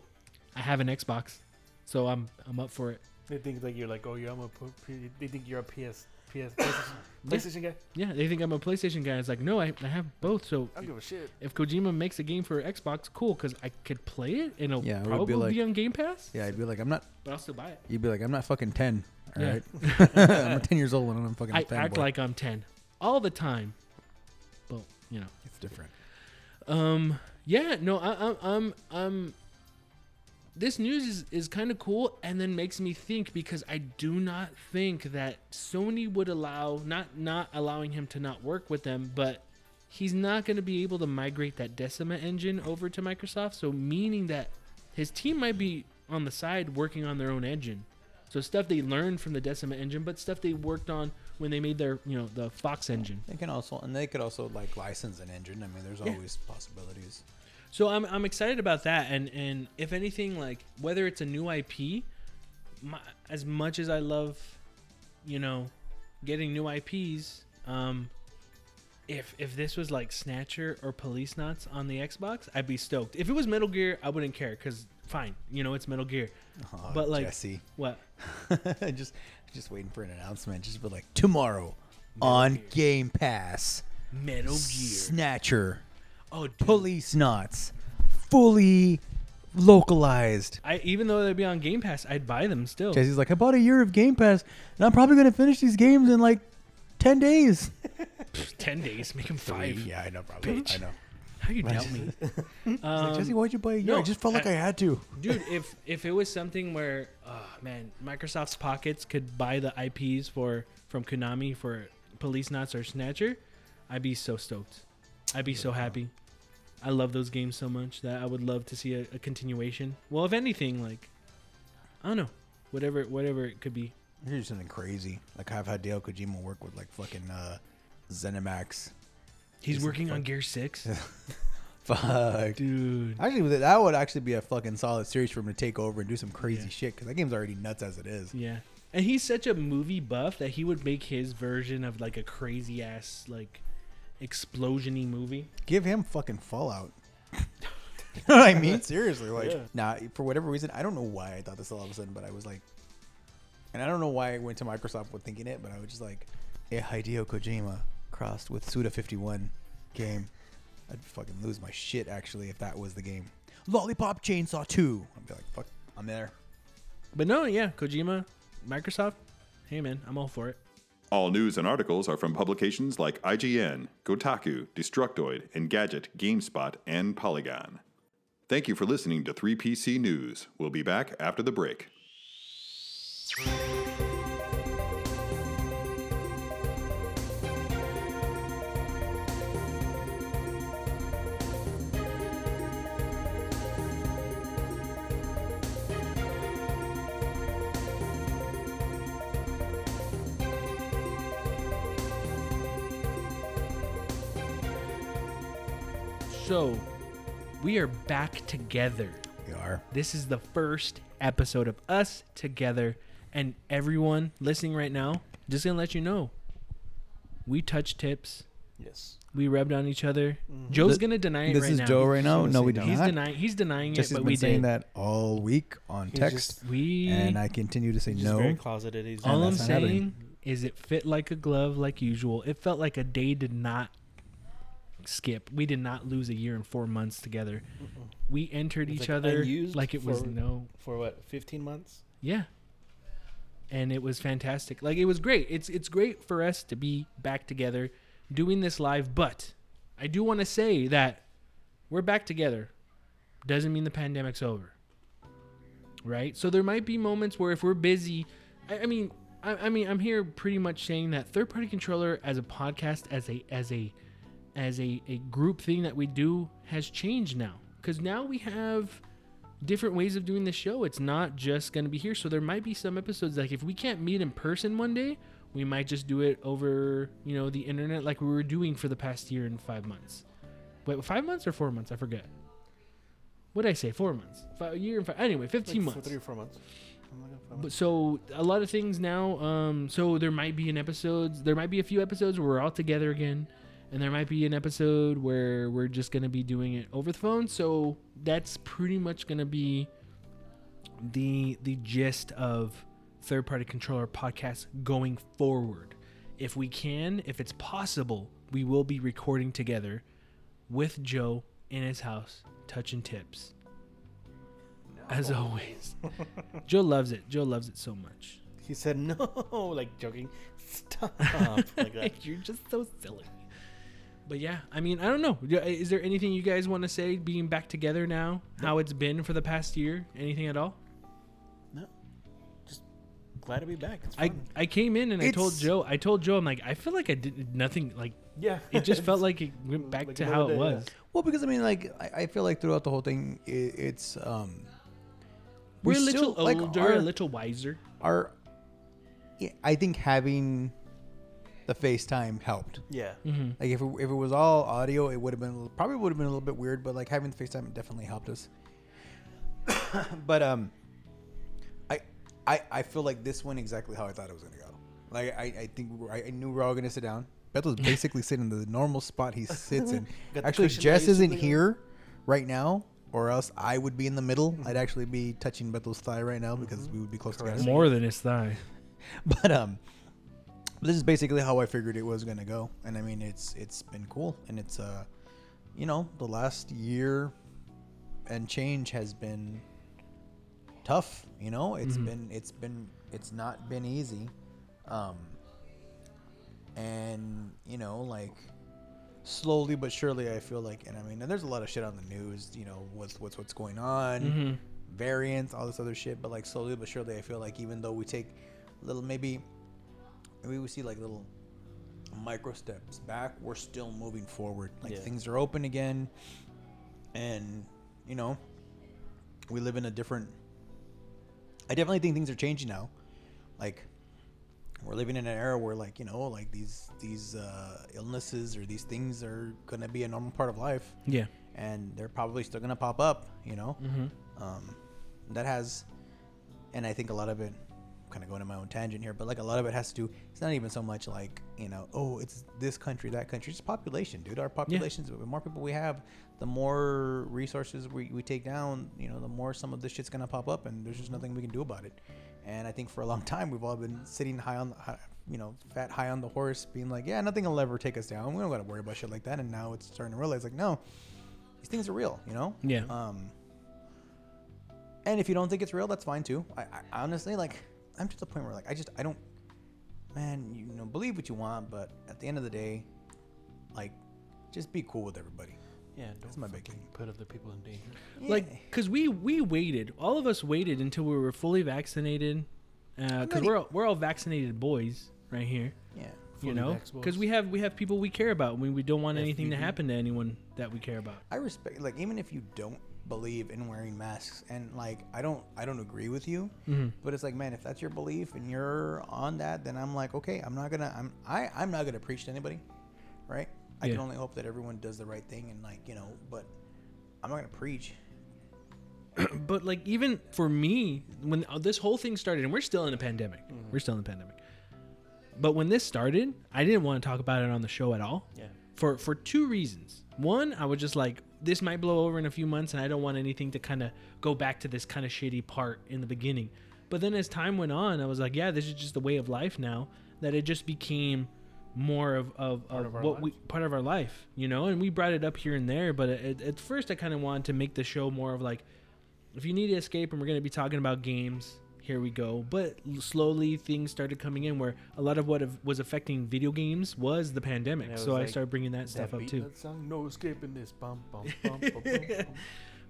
Speaker 2: I have an Xbox, so I'm I'm up for it."
Speaker 3: They think like you're like, oh, yeah, I'm a. They think you're a PS, PS, PlayStation, <coughs> PlayStation guy.
Speaker 2: Yeah, they think I'm a PlayStation guy. It's like, no, I, I have both. So
Speaker 3: I don't give a shit.
Speaker 2: if Kojima makes a game for Xbox, cool, because I could play it and it'll
Speaker 1: Yeah, it would
Speaker 2: probably
Speaker 1: be
Speaker 2: be,
Speaker 1: like-
Speaker 2: on Game Pass.
Speaker 1: Yeah, I'd be like, I'm not.
Speaker 2: But I'll still buy it.
Speaker 1: You'd be like, I'm not fucking ten. All
Speaker 2: Yeah.
Speaker 1: right, <laughs> <laughs> I'm 10 years old and I'm fucking.
Speaker 2: I
Speaker 1: a
Speaker 2: act
Speaker 1: fanboy.
Speaker 2: like I'm 10 all the time. But, you know.
Speaker 1: it's different.
Speaker 2: Um. Yeah. No. I, I, I'm. I'm. This news is, is kind of cool, and then makes me think because I do not think that Sony would allow not not allowing him to not work with them, but he's not going to be able to migrate that Decima engine over to Microsoft. So meaning that his team might be on the side working on their own engine. So stuff they learned from the Decima engine, but stuff they worked on when they made their you know the Fox engine.
Speaker 1: They can also, and they could also like license an engine. I mean, there's
Speaker 2: Yeah.
Speaker 1: always possibilities.
Speaker 2: So I'm I'm excited about that, and and if anything, like whether it's a new IP, my, as much as I love, you know, getting new IPs, um, if if this was like Snatcher or Policenauts on the Xbox, I'd be stoked. If it was Metal Gear, I wouldn't care because fine, you know, it's Metal Gear.
Speaker 1: Oh,
Speaker 2: But, like-
Speaker 1: Jesse,
Speaker 2: What? <laughs>
Speaker 1: just just waiting for an announcement. Just be like tomorrow on
Speaker 2: Gear.
Speaker 1: Game Pass.
Speaker 2: Metal Gear.
Speaker 1: Snatcher,
Speaker 2: Oh, dude.
Speaker 1: Policenauts, fully localized.
Speaker 2: I even though they'd be on Game Pass, I'd buy them still.
Speaker 1: Jesse's like, I bought a year of Game Pass, and I'm probably gonna finish these games in like ten days. <laughs>
Speaker 2: Ten days, make them five.
Speaker 1: Yeah, I know, probably.
Speaker 2: Bitch.
Speaker 1: I know.
Speaker 2: How you doubt me? <laughs>
Speaker 1: Like,
Speaker 2: Um,
Speaker 1: Jesse, why'd you buy a year?
Speaker 2: no,
Speaker 1: I just felt like I,
Speaker 2: I-
Speaker 1: had to.
Speaker 2: dude if if it was something where oh man microsoft's pockets could buy the ips for from konami for policenauts or snatcher i'd be so stoked i'd be so happy i love those games so much that i would love to see a, a continuation well if anything like i don't know whatever whatever it could be
Speaker 1: Here's something crazy. Like I've had Dale Kojima work with like fucking uh, Zenimax.
Speaker 2: he's
Speaker 1: Just
Speaker 2: working on gear 6 <laughs>
Speaker 1: Fuck.
Speaker 2: dude
Speaker 1: Actually, that would actually be a fucking solid series for him to take over and do some crazy
Speaker 2: Yeah.
Speaker 1: shit because that game's already nuts as it is.
Speaker 2: yeah and he's such a movie buff that he would make his version of like a crazy ass like explosiony movie
Speaker 1: Give him fucking Fallout. <laughs> you know what I mean? Seriously, like,
Speaker 3: Yeah.
Speaker 1: nah. For whatever reason, I don't know why I thought this all of a sudden, but I was like, and I don't know why I went to Microsoft with thinking it, but I was just like, a Hideo Kojima crossed with Suda 51 game. I'd fucking lose my shit actually if that was the game. Lollipop Chainsaw 2. I'd be like, fuck, I'm there.
Speaker 2: But no, yeah, Kojima, Microsoft. Hey man, I'm all for it.
Speaker 6: All news and articles are from publications like IGN, Kotaku, Destructoid, Engadget, GameSpot, and Polygon. Thank you for listening to 3PC News. We'll be back after the break.
Speaker 2: So, we are back together.
Speaker 1: We are.
Speaker 2: This is the first episode of us together, and everyone listening right now, just gonna let you know, we touched tips.
Speaker 3: Yes.
Speaker 2: We rubbed on each other. Mm-hmm. Joe's
Speaker 1: Th-
Speaker 2: gonna deny it
Speaker 1: This
Speaker 2: right
Speaker 1: is
Speaker 2: now.
Speaker 1: Joe right now. No, we
Speaker 3: gonna
Speaker 1: don't.
Speaker 2: He's
Speaker 1: not.
Speaker 2: denying. He's denying
Speaker 1: Jesse's
Speaker 2: it, but
Speaker 1: been
Speaker 2: we
Speaker 1: saying
Speaker 2: did.
Speaker 1: that all week on
Speaker 3: He's
Speaker 1: text,
Speaker 3: just-
Speaker 2: We.
Speaker 1: and I continue to say
Speaker 3: He's just very
Speaker 1: no.
Speaker 3: closeted. He's
Speaker 2: all I'm
Speaker 1: that's not happening.
Speaker 2: saying is, it fit like a glove, like usual. It felt like a day did not skip. We did not lose a year and four months together. We entered each
Speaker 3: like
Speaker 2: other like it was no
Speaker 3: for what 15 months.
Speaker 2: Yeah. And it was fantastic. Like it was great. It's it's great for us to be back together doing this live, but I do want to say that we're back together. Doesn't mean the pandemic's over. Right? So there might be moments where if we're busy, I, I mean, I, I mean, I'm here pretty much saying that third party controller as a podcast, as a as a as a, a group thing that we do has changed now. Because now we have different ways of doing the show. It's not just going to be here. So there might be some episodes like if we can't meet in person one day, we might just do it over, you know, the internet like we were doing for the past year and 5 months. Wait, 5 months or 4 months? I forget. What did I say? 4 months. Five, a year and 5 Anyway, 15
Speaker 3: Like,
Speaker 2: months.
Speaker 3: Three or four months. Something like that, five
Speaker 2: But so a lot of things now. Um, so there might be an episodes. There might be a few episodes where we're all together again, and there might be an episode where we're just gonna be doing it over the phone. So that's pretty much gonna be the the gist of third party controller podcast going forward. If we can, if it's possible, we will be recording together with Joe in his house, touching tips. As always. <laughs> Joe loves it. Joe loves it so much.
Speaker 3: he said no, <laughs> like joking. <laughs> Stop. like that.
Speaker 2: You're just so silly. But yeah, I mean, I don't know. Is there anything you guys want to say being back together now? How it's been for the past year? Anything at all?
Speaker 3: No. Just glad to be back. It's
Speaker 2: I,
Speaker 3: fun.
Speaker 2: I came in and I told Joe, I told Joe, I'm like, I feel like I did nothing. Like,
Speaker 3: yeah.
Speaker 2: it just <laughs> felt like it went back
Speaker 3: Like
Speaker 2: to
Speaker 3: another
Speaker 2: how it
Speaker 3: day, yeah.
Speaker 2: was.
Speaker 1: Well, because I mean, like, I, I feel like throughout the whole thing, it, it's um,
Speaker 2: We're
Speaker 1: we
Speaker 2: a little
Speaker 1: still- like,
Speaker 2: older,
Speaker 1: our-
Speaker 2: a little wiser.
Speaker 1: our yeah, I think having the FaceTime helped.
Speaker 3: Yeah.
Speaker 2: Mm-hmm.
Speaker 1: Like if it, if it was all audio, it would have been probably would have been a little bit weird. But like having the FaceTime definitely helped us. <coughs> but um, I I I feel like this went exactly how I thought it was gonna go. Like I I think we were, I, I knew we were all gonna sit down. Beth was <laughs> basically sitting in the normal spot he <laughs> sits in. Actually, Jess
Speaker 3: that I used to
Speaker 1: isn't here right now, or else I would be in the middle. I'd actually be touching Bethel's thigh right now because we would be close together.
Speaker 2: More than his thigh. <laughs>
Speaker 1: But um, this is basically how I figured it was gonna go, and I mean it's it's been cool, and it's uh, you know, the last year and change has been tough. You know, It's been it's been it's not been easy, um, and you know like slowly but surely, I feel like, and I mean, and there's a lot of shit on the news. You know, what's what's what's going on,
Speaker 2: Mhm.
Speaker 1: variants, all this other shit. But like slowly but surely, I feel like even though we take little maybe maybe we see like little micro steps back, we're still moving forward. Like
Speaker 3: Yeah.
Speaker 1: things are open again, and you know, we live in a different. I definitely think things are changing now. Like we're living in an era where like you know like these these uh, illnesses or these things are gonna be a normal part of life
Speaker 2: Yeah.
Speaker 1: and they're probably still gonna pop up you know
Speaker 2: Mm-hmm.
Speaker 1: um, that has and i think a lot of it kind of going on my own tangent here but like a lot of it has to do it's not even so much like you know oh it's this country that country it's population dude our populations the more people we have the more resources we, we take down you know the more some of this shit's gonna pop up and there's just nothing we can do about it and i think for a long <laughs> time we've all been sitting high on the high, you know fat high on the horse being like yeah nothing will ever take us down we don't gotta worry about shit like that and now it's starting to realize like no these things are real you know
Speaker 2: Yeah.
Speaker 1: um, and if you don't think it's real, that's fine too. I, I honestly like. I'm to the point where like I just I don't. Man, you know, believe what you want, but at the end of the day, like, just be cool with everybody.
Speaker 3: Yeah, don't
Speaker 1: That's my big
Speaker 3: fucking
Speaker 1: thing.
Speaker 3: put other people in danger.
Speaker 2: Like, cause we we waited. All of us waited until we were fully vaccinated. Uh, cause
Speaker 1: Ready.
Speaker 2: we're all, we're all vaccinated boys right here.
Speaker 1: yeah,
Speaker 2: you know, because we have we have people we care about. We we don't want anything to happen to anyone that we care about.
Speaker 1: I respect like even if you don't believe in wearing masks and like I don't I don't agree with you,
Speaker 2: Mm-hmm.
Speaker 1: but it's like man, if that's your belief and you're on that, then I'm like okay, I'm not gonna I'm I I'm not gonna preach to anybody, right? I can only hope that everyone does the right thing and like you know, but I'm not gonna preach. <clears throat>
Speaker 2: but like even for me when uh, this whole thing started and we're still in a pandemic
Speaker 3: Mm-hmm.
Speaker 2: we're still in a pandemic but when this started i didn't want to talk about it on the show at all
Speaker 3: Yeah.
Speaker 2: for for two reasons one i was just like this might blow over in a few months and i don't want anything to kind of go back to this kind of shitty part in the beginning. But then as time went on i was like yeah this is just the way of life now that it just became more of, of, of,
Speaker 3: of our
Speaker 2: what we part of our life you know? And we brought it up here and there but at, at first i kind of wanted to make the show more of like if you need to escape and we're going to be talking about games here we go but slowly things started coming in where a lot of what was affecting video games was the pandemic
Speaker 3: And it
Speaker 2: so
Speaker 3: was
Speaker 2: i started bringing that stuff
Speaker 3: That
Speaker 2: up too
Speaker 3: song, no escaping this. Bum, bum, bum. <laughs>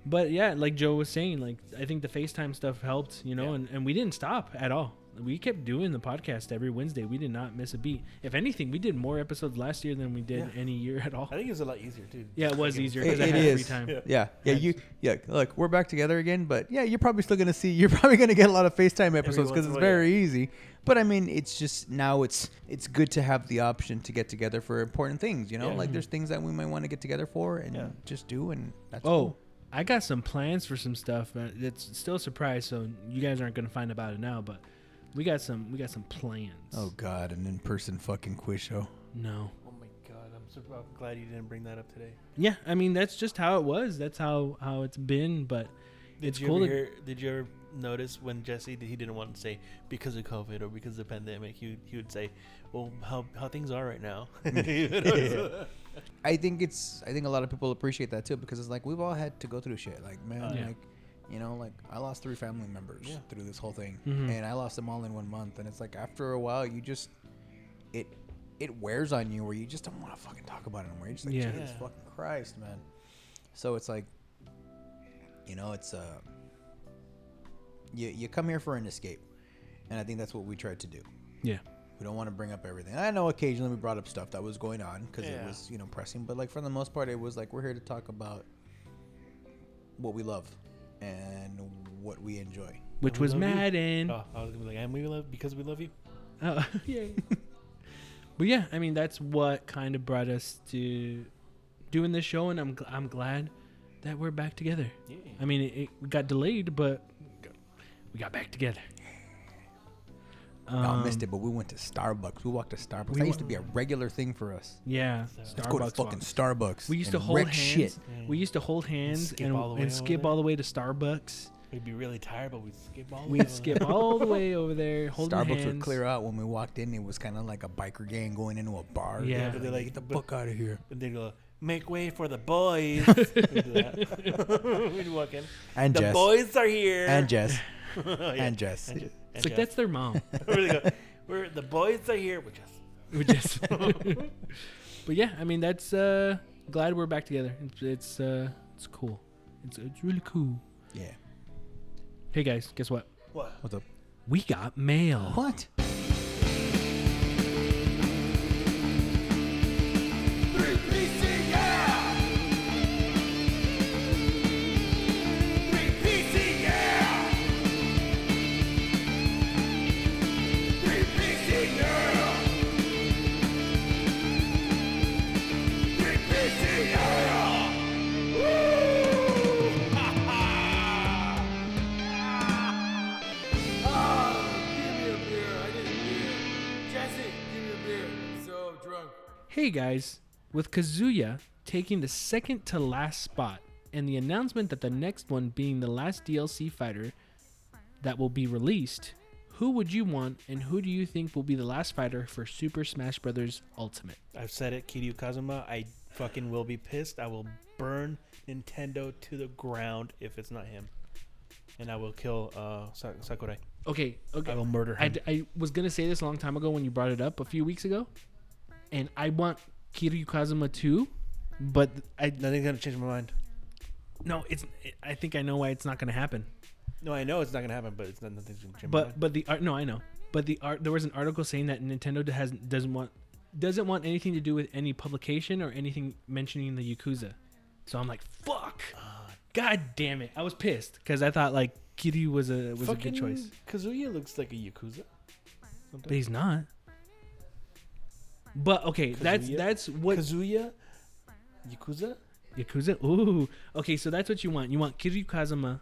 Speaker 2: but yeah like joe was saying like i think the facetime stuff helped you know
Speaker 3: Yeah.
Speaker 2: and, and we didn't stop at all we kept doing the podcast every wednesday we did not miss a beat if anything we did more episodes last year than we did
Speaker 3: Yeah.
Speaker 2: any year at all
Speaker 3: I think it was a lot easier too.
Speaker 2: yeah it was easier
Speaker 1: It,
Speaker 2: because i had
Speaker 1: is. <laughs>
Speaker 2: free time
Speaker 3: Yeah.
Speaker 1: Yeah, yeah. You, yeah. Look, we're back together again, but yeah, you're probably still gonna see. <laughs> You're probably gonna get a lot of FaceTime episodes because it's
Speaker 3: a while,
Speaker 1: very easy. But I mean, it's just now it's it's good to have the option to get together for important things. You know,
Speaker 3: Yeah.
Speaker 1: like there's things that we might want to get together for and
Speaker 3: Yeah.
Speaker 1: just do, and that's
Speaker 2: Oh,
Speaker 1: cool.
Speaker 2: I got some plans for some stuff. Uh, it's still a surprise, so you guys aren't gonna find about it now. But we got some. We got some plans.
Speaker 1: Oh God, an in-person fucking quiz show.
Speaker 2: no.
Speaker 3: Oh my god, I'm so I'm glad you didn't bring that up today.
Speaker 2: Yeah, I mean that's just how it was. That's how how it's been. But
Speaker 3: Did
Speaker 2: it's
Speaker 3: you
Speaker 2: cool.
Speaker 3: ever
Speaker 2: To,
Speaker 3: hear, Did you ever notice when Jesse he didn't want to say because of COVID or because of the pandemic? He would, he would say, "Well, how how things are right now." <laughs> Mm. You? <laughs>
Speaker 1: I think it's. I think a lot of people appreciate that too because it's like we've all had to go through shit. Like man,
Speaker 3: Oh,
Speaker 2: yeah.
Speaker 1: like you know, like I lost three family members
Speaker 3: Yeah.
Speaker 1: through this whole thing,
Speaker 2: Mhm.
Speaker 1: and I lost them all in one month. And it's like after a while, you just it it wears on you where you just don't want to fucking talk about it anymore. You're just like,
Speaker 2: Yeah.
Speaker 1: Jesus fucking Christ, man. So it's like, you know, it's uh, you you come here for an escape, and I think that's what we tried to do.
Speaker 2: yeah.
Speaker 1: We don't want to bring up everything. I know occasionally we brought up stuff that was going on because it was, you know, pressing. But like for the most part, it was like we're here to talk about what we love and what we enjoy.
Speaker 2: Which was
Speaker 3: love you.
Speaker 2: Madden.
Speaker 3: oh, I was gonna be like, "And we love because we love you."
Speaker 2: Oh, <laughs> yeah. but yeah, I mean that's what kind of brought us to doing this show, and I'm gl- I'm glad that we're back together.
Speaker 3: Yeah.
Speaker 2: I mean, it, it got delayed, but we got back together.
Speaker 1: I missed
Speaker 2: Um,
Speaker 1: it, but we went to Starbucks. We walked to Starbucks.
Speaker 2: we
Speaker 1: that used to be a regular thing for us.
Speaker 2: Yeah,
Speaker 3: Let's
Speaker 1: Let's go to
Speaker 2: Starbucks
Speaker 1: fucking
Speaker 2: walks.
Speaker 1: Starbucks.
Speaker 2: We used to
Speaker 1: and
Speaker 2: hold
Speaker 1: wreck
Speaker 2: hands.
Speaker 1: shit.
Speaker 2: We used to hold hands
Speaker 3: skip
Speaker 2: and,
Speaker 3: all the
Speaker 2: and skip all the way to Starbucks.
Speaker 3: We'd be really tired, but we'd skip all. the way
Speaker 2: We'd
Speaker 3: over
Speaker 2: skip
Speaker 3: there.
Speaker 2: all the <laughs> way over there, holding
Speaker 1: Starbucks
Speaker 2: hands.
Speaker 1: would clear out when we walked in. It was kind of like a biker gang going into a bar.
Speaker 2: Yeah.
Speaker 1: They're
Speaker 3: But they're
Speaker 1: like,
Speaker 3: like-
Speaker 1: get the
Speaker 3: but-
Speaker 1: fuck out of here.
Speaker 3: And they'd go, "Make way for the boys." <laughs> We'd do that. <laughs> We'd walk in.
Speaker 1: And
Speaker 3: the
Speaker 1: Jess.
Speaker 3: boys are here.
Speaker 1: And Jess.
Speaker 3: Yeah.
Speaker 1: And Jess.
Speaker 3: And, Je- and
Speaker 2: It's like
Speaker 3: Jess.
Speaker 2: that's their mom. <laughs>
Speaker 3: Where they go, We're the boys are here. We're just. <laughs>
Speaker 2: We just <laughs> but yeah, I mean that's uh glad we're back together. It's it's uh it's cool. It's it's really cool.
Speaker 1: Yeah.
Speaker 2: Hey guys, guess what? what?
Speaker 1: What's up?
Speaker 2: We got mail.
Speaker 1: What?
Speaker 2: Hey guys, with Kazuya taking the second to last spot and the announcement that the next one being the last DLC fighter that will be released, who would you want and who do you think will be the last fighter for Super Smash Bros. Ultimate?
Speaker 3: I've said it, Kiryu Kazuma. I fucking will be pissed. I will burn Nintendo to the ground if it's not him, and I will kill uh, Sa- Sakurai.
Speaker 2: Okay, okay.
Speaker 3: I will murder
Speaker 2: I,
Speaker 3: him.
Speaker 2: d- I was gonna say this a long time ago when you brought it up a few weeks ago, and I want Kiryu Kazuma too, but I
Speaker 3: Nothing's gonna change my mind.
Speaker 2: no, it's I think I know why it's not gonna happen.
Speaker 3: No, I know it's not gonna happen, but it's not nothing's gonna change my
Speaker 2: But
Speaker 3: mind.
Speaker 2: but the art no I know, but the art there was an article saying that Nintendo has doesn't want doesn't want anything to do with any publication or anything mentioning the Yakuza. So I'm like fuck, ah. god damn it! I was pissed because I thought like Kiryu was a was a good choice,
Speaker 3: Kazuya looks like a yakuza.
Speaker 2: but he's not. But okay, that's
Speaker 3: Kazuya?
Speaker 2: that's what
Speaker 3: Kazuya, yakuza.
Speaker 2: Yakuza. Ooh. Okay, so that's what you want. You want Kiryu Kazuma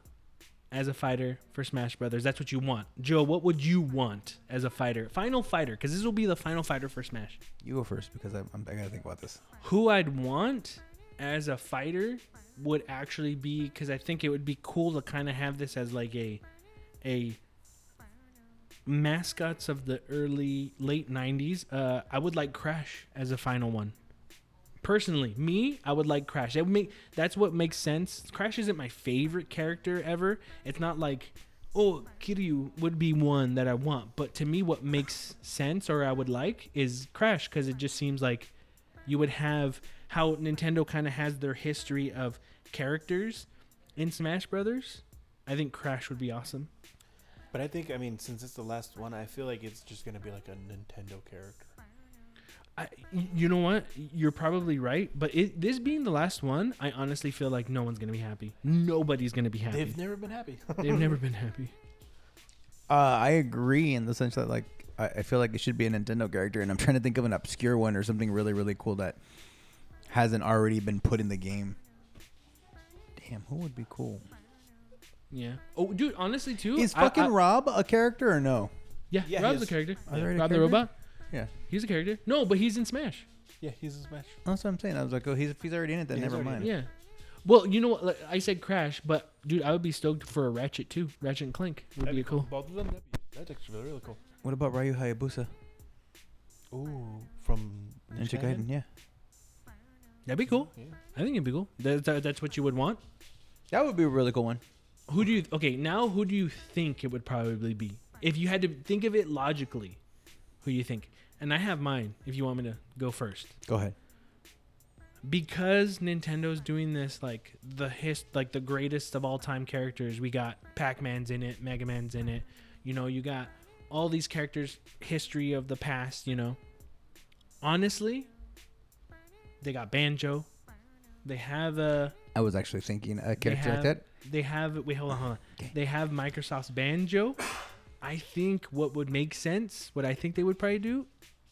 Speaker 2: as a fighter for Smash Brothers. That's what you want. Joe, what would you want as a fighter? Final fighter, because this will be the final fighter for Smash.
Speaker 1: You go first because I, I'm, I gotta think about this.
Speaker 2: Who I'd want as a fighter would actually be because I think it would be cool to kind of have this as like a a mascots of the early late 90s uh i would like crash as a final one. Personally me i would like crash. That would make that's what makes sense. Crash isn't my favorite character ever. It's not like oh kiryu would be one that i want. But to me what makes sense or i would like is crash because it just seems like you would have how nintendo kind of has their history of characters in smash brothers. I think crash would be awesome
Speaker 3: But I think, I mean, since it's the last one, I feel like it's just gonna be like a Nintendo character.
Speaker 2: I, y- you know what? You're probably right, but it, this being the last one, I honestly feel like no one's gonna be happy. Nobody's gonna be happy.
Speaker 3: They've never been happy. <laughs>
Speaker 2: They've never been happy.
Speaker 1: Uh, I agree in the sense that like I, I feel like it should be a Nintendo character, and I'm trying to think of an obscure one or something really really cool that hasn't already been put in the game. Damn, who would be cool?
Speaker 2: Yeah. Oh, dude, honestly too.
Speaker 1: Is
Speaker 2: I-
Speaker 1: fucking
Speaker 2: I-
Speaker 1: Rob a character or no?
Speaker 2: yeah,
Speaker 3: Yeah, he
Speaker 2: Rob's a
Speaker 3: is.
Speaker 2: character.
Speaker 1: Are they a
Speaker 2: Rob the
Speaker 1: character?
Speaker 2: robot.
Speaker 1: Yeah,
Speaker 2: He's a character. No, but he's in Smash.
Speaker 3: yeah, he's a Smash.
Speaker 1: Oh, that's what I'm saying. I was like, oh, he's if he's already in it, then
Speaker 3: Yeah, he's
Speaker 1: never
Speaker 3: already
Speaker 1: mind.
Speaker 2: Yeah. Well, you know what? Like, I said Crash, but dude, I would be stoked for a Ratchet too. Ratchet and Clank would
Speaker 3: That'd
Speaker 2: be cool.
Speaker 3: Both of them. That'd be, that's actually really cool.
Speaker 1: What about Ryu Hayabusa?
Speaker 3: Ooh, from
Speaker 1: Ninja Gaiden, yeah,
Speaker 2: That'd be cool.
Speaker 3: Yeah.
Speaker 2: I think it'd be cool. That, that, that's what you would want.
Speaker 1: that would be a really cool one.
Speaker 2: Who do you? Okay, now who do you think it would probably be? If you had to think of it logically, who you think? And I have mine. If you want me to go first,
Speaker 1: Go ahead.
Speaker 2: because Nintendo's doing this, like the his, like the greatest of all time characters. We got Pac Man's in it, Mega Man's in it. You know, you got all these characters, history of the past. You know, honestly, they got Banjo. They have a.
Speaker 1: I was actually thinking a character like
Speaker 2: have,
Speaker 1: that.
Speaker 2: They have wait hold on hold on.
Speaker 1: Okay.
Speaker 2: They have Microsoft's Banjo. I think what would make sense, what I think they would probably do,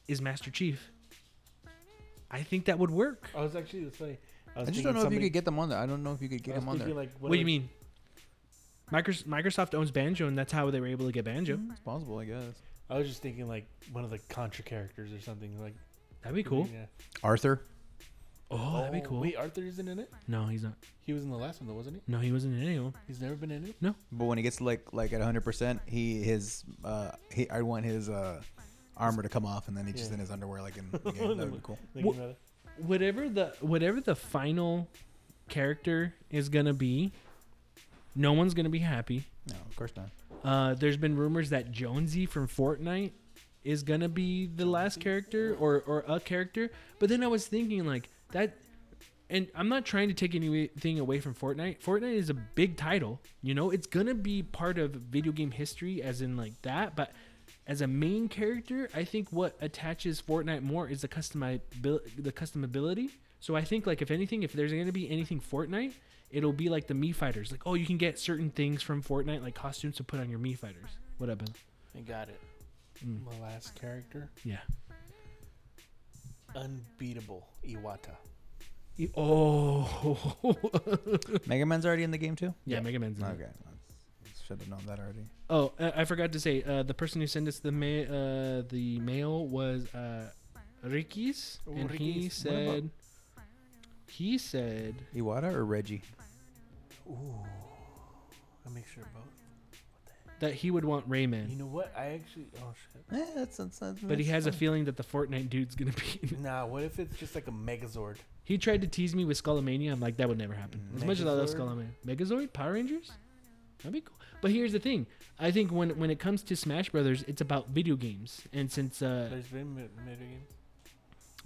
Speaker 2: is Master Chief. I think that would work.
Speaker 3: I was actually let's say. I,
Speaker 1: I just don't know if you could get them on there. I don't know if you could get them on there.
Speaker 3: Like,
Speaker 2: What do you mean? Microsoft, Microsoft owns Banjo, and that's how they were able to get Banjo.
Speaker 1: Mm, It's possible, I guess.
Speaker 3: I was just thinking like one of the Contra characters or something like.
Speaker 2: That'd be cool.
Speaker 3: Yeah.
Speaker 1: Arthur.
Speaker 2: Oh, that'd be cool.
Speaker 3: Wait, Arthur isn't in it.
Speaker 2: No, he's not.
Speaker 3: He was in the last one though, wasn't he?
Speaker 2: No, he wasn't in any of them.
Speaker 3: He's never been in it. No.
Speaker 1: But when he gets like like at 100, percent he his uh he I want his uh armor to come off, and then he's just
Speaker 3: Yeah.
Speaker 1: in his underwear like in <laughs> the game. That would be cool.
Speaker 3: Thinking
Speaker 2: Wha-
Speaker 3: about it.
Speaker 2: Whatever the whatever the final character is gonna be, no one's gonna be happy.
Speaker 1: No, of course not.
Speaker 2: Uh, there's been rumors that Jonesy from Fortnite is gonna be the last character or or a character. But then I was thinking like that, and I'm not trying to take anything away from Fortnite. Fortnite is a big title, you know. It's gonna be part of video game history, as in like that. But as a main character, I think what attaches Fortnite more is the customi- the customability. So I think like if anything, if there's gonna be anything Fortnite, it'll be like the Mii fighters. Like oh, you can get certain things from Fortnite, like costumes to put on your Mii fighters. What up, Ben?
Speaker 3: I got it.
Speaker 2: Mm.
Speaker 3: My last character,
Speaker 2: Yeah.
Speaker 3: Unbeatable Iwata.
Speaker 2: Oh.
Speaker 1: Mega Man's already in the game too.
Speaker 2: yeah, Mega Man's. in it.
Speaker 1: Okay, should have known that already.
Speaker 2: Oh, I I forgot to say, uh, the person who sent us the ma- uh, the mail was uh, Ricky's,
Speaker 3: Oh,
Speaker 2: and he
Speaker 3: Ricky's.
Speaker 1: What about-
Speaker 2: said, he said,
Speaker 1: Iwata or Reggie?
Speaker 3: Ooh. I make sure both.
Speaker 2: That he would want Rayman.
Speaker 3: You know what? I actually. Oh shit.
Speaker 1: Eh, that's, that's, that's
Speaker 2: but he
Speaker 1: that's
Speaker 2: has a feeling that the Fortnite dude's gonna be. in <laughs> it.
Speaker 3: Nah. What if it's just like a Megazord?
Speaker 2: he tried to tease me with Skullomania. I'm like, that would never happen. As much as I love
Speaker 3: Megazord?
Speaker 2: Skullomania, Megazord, Power Rangers, that'd be cool. But here's the thing: I think when when it comes to Smash Brothers, it's about video games, and since uh,
Speaker 3: There's been mi- video games.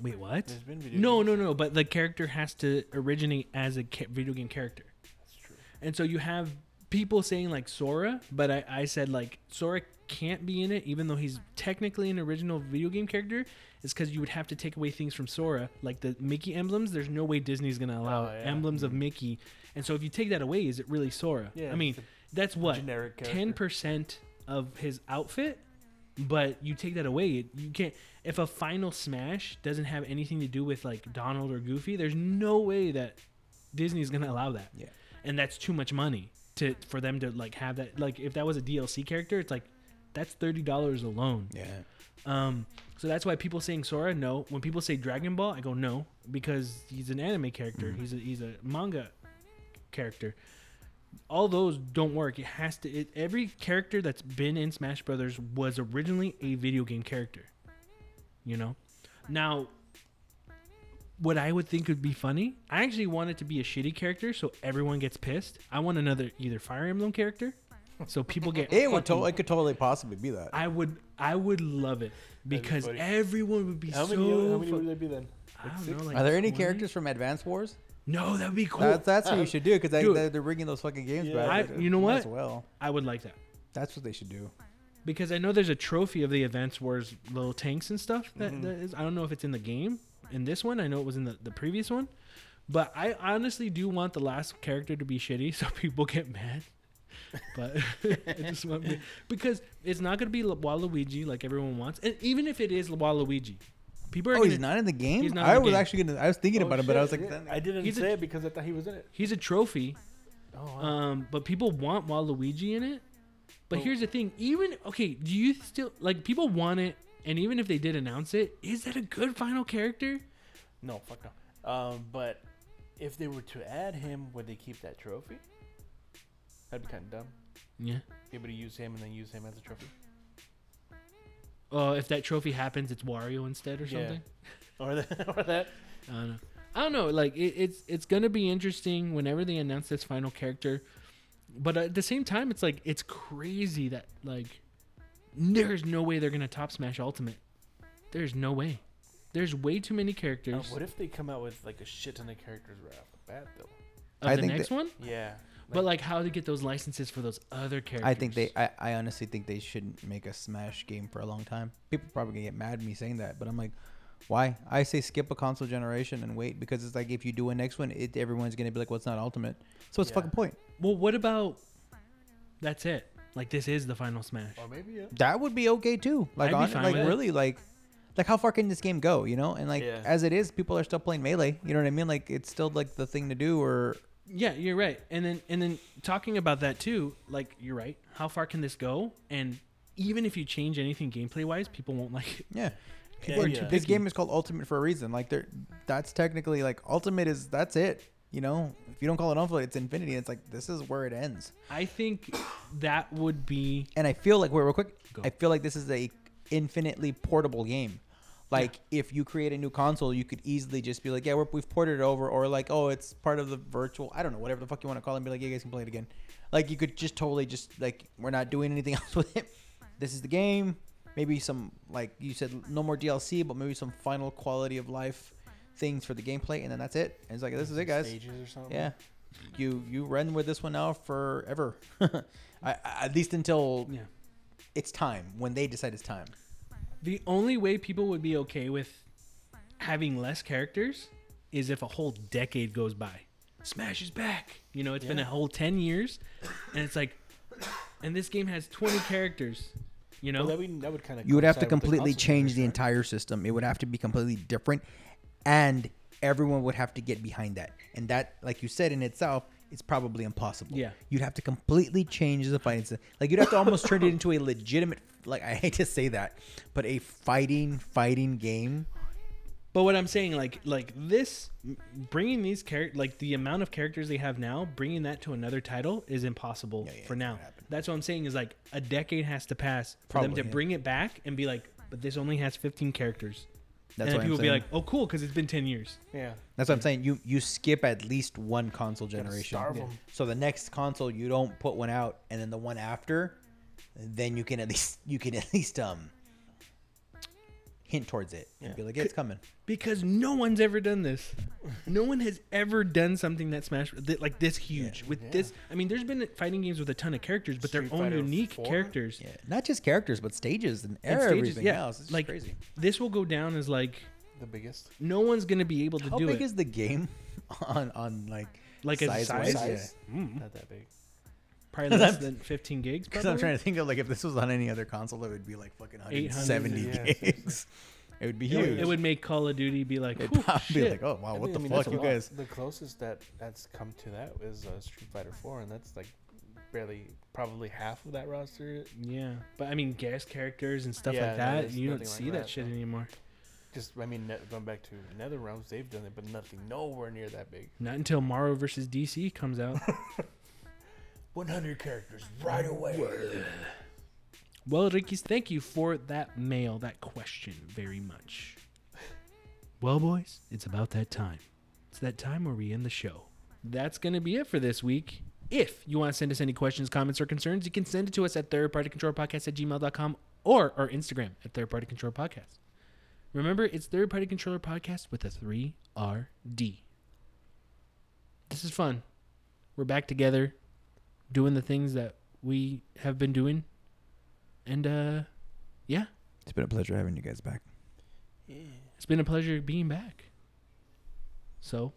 Speaker 2: wait, what?
Speaker 3: There's been video.
Speaker 2: No,
Speaker 3: games.
Speaker 2: no, no. But the character has to originate as a ca- video game character.
Speaker 3: That's true.
Speaker 2: And so you have people saying like Sora, but I, I said like Sora can't be in it, even though he's technically an original video game character. Is because you would have to take away things from Sora, like the Mickey emblems. There's no way Disney's gonna allow
Speaker 3: Oh, yeah.
Speaker 2: emblems of Mickey. And so if you take that away, is it really Sora?
Speaker 3: Yeah.
Speaker 2: I mean, that's what
Speaker 3: generic
Speaker 2: ten percent of his outfit. But you take that away, you can't. If a final Smash doesn't have anything to do with like Donald or Goofy, there's no way that Disney's gonna allow that
Speaker 1: Yeah.
Speaker 2: and that's too much money to for them to like have that like if that was a DLC character it's like that's thirty dollars alone.
Speaker 1: Yeah.
Speaker 2: um so that's why people saying Sora no. When people say Dragon Ball I go no because he's an anime character. He's a he's a manga character. All those don't work. It has to it, every character that's been in Smash Brothers was originally a video game character you know? Now what I would think would be funny, I actually want it to be a shitty character so everyone gets pissed. I want another either Fire Emblem character so people get <laughs>
Speaker 1: It would.
Speaker 2: fucking-
Speaker 1: To- it could totally possibly be that.
Speaker 2: I would I would love it because
Speaker 3: funny.
Speaker 2: everyone would be
Speaker 3: How
Speaker 2: so
Speaker 3: many? How many
Speaker 2: fu-
Speaker 3: would there be then?
Speaker 2: I
Speaker 3: Like
Speaker 2: don't
Speaker 3: six?
Speaker 2: know, like
Speaker 1: Are there any
Speaker 2: 20?
Speaker 1: characters from Advance Wars?
Speaker 2: No, that would be cool.
Speaker 1: That's that's what you should do because
Speaker 2: Dude.
Speaker 1: they, they're bringing those fucking games
Speaker 3: Yeah.
Speaker 1: back.
Speaker 2: I- you know what?
Speaker 1: As well,
Speaker 2: I would like that.
Speaker 1: that's what they should do.
Speaker 2: Because I know there's a trophy of the Advance Wars little tanks and stuff that,
Speaker 3: Mhm.
Speaker 2: that is I don't know if it's in the game. In this one, I know it was in the, the previous one. But I honestly do want the last character to be shitty <laughs> so people get mad. But <laughs> I just want because it's not gonna be Waluigi like everyone wants. And even if it is Waluigi, people are
Speaker 1: Oh,
Speaker 2: gonna
Speaker 1: he's not in the game.
Speaker 2: He's not in
Speaker 1: I
Speaker 2: the
Speaker 1: was
Speaker 2: game.
Speaker 1: actually gonna. I was thinking
Speaker 3: Oh,
Speaker 1: about it, but I was like,
Speaker 3: yeah. I didn't
Speaker 2: He's a-
Speaker 3: say it because I thought he was in it.
Speaker 2: he's a trophy.
Speaker 3: Oh, wow.
Speaker 2: Um, but people want Waluigi in it. But
Speaker 3: Oh.
Speaker 2: here's the thing: even okay, do you still like people want it? And even if they did announce it, is that a good final character?
Speaker 3: no, fuck no. Um, but if they were to add him, would they keep that trophy? That'd be kind of dumb.
Speaker 2: Yeah.
Speaker 3: Be able to use him and then use him as a trophy.
Speaker 2: Oh, if that trophy happens, it's Wario instead or
Speaker 3: Yeah.
Speaker 2: something. <laughs>
Speaker 3: Or that. Or that.
Speaker 2: I don't know. I don't know. Like it, it's it's gonna be interesting whenever they announce this final character. But at the same time, it's like it's crazy that like there's no way they're gonna top Smash Ultimate. There's no way. There's way too many
Speaker 3: Uh,
Speaker 2: characters.
Speaker 3: what if they come out with like a shit ton of characters right off the bat, though?
Speaker 2: of
Speaker 1: I
Speaker 2: the
Speaker 1: think
Speaker 2: next
Speaker 1: that-
Speaker 2: one?
Speaker 3: Yeah.
Speaker 2: But like how to get those licenses for those other characters?
Speaker 1: I think they. I, I honestly think they shouldn't make a Smash game for a long time. People probably gonna get mad at me saying that, but I'm like, why? I say skip a console generation and wait because it's like if you do a next one, it everyone's gonna be like, what's not Ultimate? So what's the fucking point?
Speaker 2: Well, what about? That's it. Like this is the final Smash.
Speaker 3: or maybe yeah.
Speaker 1: That would be okay too. Like,
Speaker 2: I'd be
Speaker 1: on,
Speaker 2: fine
Speaker 1: like
Speaker 2: with it.
Speaker 1: really, like, like how far can this game go? You know, and like
Speaker 3: Yeah.
Speaker 1: as it is, people are still playing melee. You know what I mean? Like it's still like the thing to do. Or
Speaker 2: Yeah, you're right. And then and then talking about that too, like you're right. How far can this go? And even if you change anything gameplay wise, people won't like it.
Speaker 1: yeah,
Speaker 2: People
Speaker 3: Yeah,
Speaker 2: are
Speaker 3: yeah.
Speaker 2: too
Speaker 1: this
Speaker 2: picky.
Speaker 1: game is called Ultimate for a reason. Like there, that's technically like Ultimate is that's it. You know, if you don't call it Ultimate, it's Infinity. It's like this is where it ends.
Speaker 2: I think that would be
Speaker 1: And I feel like wait, real quick.
Speaker 2: Go.
Speaker 1: I feel like this is a infinitely portable game. Like if you create a new console, you could easily just be like, yeah, we're, we've ported it over, or like, oh, it's part of the virtual. I don't know, whatever the fuck you want to call it. And be like, yeah, you guys can play it again. Like you could just totally just like we're not doing anything <laughs> else with it. This is the game. maybe some like you said, no more DLC, but maybe some final quality of life things for the gameplay, and then that's it. And it's like this is it, guys.
Speaker 3: Stages or something.
Speaker 1: Yeah, you you run with this one now forever. <laughs> I, I, at least until
Speaker 2: Yeah.
Speaker 1: it's time when they decide it's time.
Speaker 2: The only way people would be okay with having less characters is if a whole decade goes by. Smash is back. You know, it's been a whole 10 years and it's like and this game has 20 characters. You know?
Speaker 3: Well, that would, that would kind of.
Speaker 1: You would have to completely change the entire system. It would have to be completely different, and everyone would have to get behind that. And that, like you said in itself, it's probably impossible.
Speaker 2: Yeah.
Speaker 1: you'd have to completely change the fighting. Like you'd have to almost turn it into a legitimate. Like I hate to say that, but a fighting fighting game.
Speaker 2: But what I'm saying, like, like this, bringing these characters, like the amount of characters they have now, bringing that to another title is impossible
Speaker 1: Yeah, yeah,
Speaker 2: for now.
Speaker 1: not gonna happen.
Speaker 2: That's what I'm saying is like a decade has to pass for them to
Speaker 1: yeah.
Speaker 2: bring it back and be like, but this only has 15 characters.
Speaker 1: That's
Speaker 2: and
Speaker 1: what
Speaker 2: then people
Speaker 1: I'm
Speaker 2: be like, oh, cool, because it's been 10 years.
Speaker 3: Yeah.
Speaker 1: That's what I'm saying. You you skip at least one console generation.
Speaker 3: starve
Speaker 1: Yeah.
Speaker 3: 'em.
Speaker 1: So the next console you don't put one out, and then the one after, then you can at least you can at least um hint towards it and
Speaker 3: Yeah.
Speaker 1: be like, it's coming.
Speaker 2: Because no one's ever done this. No one has ever done something that Smash that, like this huge with
Speaker 3: Yeah.
Speaker 2: this. I mean, there's been fighting games with a ton of characters, but their
Speaker 3: Street
Speaker 2: own
Speaker 3: Fighter
Speaker 2: unique
Speaker 3: 4?
Speaker 2: characters.
Speaker 1: Yeah, not just characters, but stages and,
Speaker 2: And
Speaker 1: everything
Speaker 2: stages, yeah,
Speaker 1: else. It's
Speaker 2: like
Speaker 1: crazy.
Speaker 2: this will go down as like
Speaker 3: The biggest.
Speaker 2: no one's gonna be able to
Speaker 1: How
Speaker 2: do it.
Speaker 1: How big
Speaker 2: it.
Speaker 1: is the game <laughs> on on like
Speaker 2: like a
Speaker 1: size
Speaker 2: size.
Speaker 1: Yeah.
Speaker 2: Mm,
Speaker 3: Not that big.
Speaker 2: Probably <laughs> less than 15 gigs. <laughs>
Speaker 1: Because I'm trying to think of like if this was on any other console, it would be like fucking 170
Speaker 3: yeah,
Speaker 1: gigs.
Speaker 3: seriously. <laughs>
Speaker 1: It would be
Speaker 2: It would-
Speaker 1: huge.
Speaker 2: It would make Call of Duty be like,
Speaker 1: It'd
Speaker 2: "Whew,
Speaker 1: probably be
Speaker 2: shit."
Speaker 1: like, oh wow,
Speaker 3: I
Speaker 1: what
Speaker 3: mean-
Speaker 1: the
Speaker 3: I mean,
Speaker 1: fuck, you
Speaker 3: lot.
Speaker 1: guys?
Speaker 3: The closest that that's come to that is uh, Street Fighter 4, and that's like barely, probably half of that roster.
Speaker 2: yeah. But I mean, guest characters and stuff
Speaker 3: Yeah,
Speaker 2: like that,
Speaker 3: there's
Speaker 2: you don't
Speaker 3: nothing like
Speaker 2: see that,
Speaker 3: that,
Speaker 2: shit
Speaker 3: no.
Speaker 2: anymore.
Speaker 3: Just, I mean, going back to NetherRealms, they've done it, but nothing, nowhere near that big.
Speaker 2: Not until Mario versus DC comes out.
Speaker 3: 100 characters right away.
Speaker 2: well, Ricky's, thank you for that mail, that question very much. Well, boys, it's about that time. It's that time where we end the show. That's going to be it for this week. If you want to send us any questions, comments, or concerns, you can send it to us at thirdpartycontrolpodcast at gmail.com or our Instagram at Third Party Control Podcast. Remember, it's Third Party Controller Podcast with a 3RD. This is fun. We're back together doing the things that we have been doing. And uh yeah,
Speaker 1: It's been a pleasure having you guys back. Yeah.
Speaker 2: It's been a pleasure being back. So,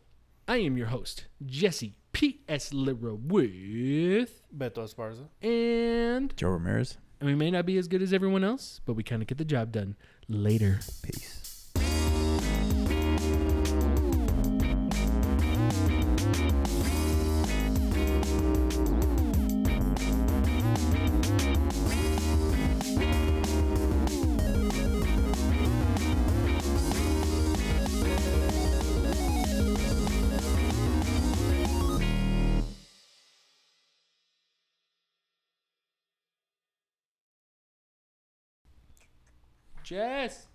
Speaker 2: I am your host, Jesse P.S. Lira with
Speaker 3: Beto Esparza.
Speaker 2: and
Speaker 1: Joe Ramirez,
Speaker 2: and we may not be as good as everyone else, but we kind of get the job done. Later.
Speaker 1: peace.
Speaker 2: Jess,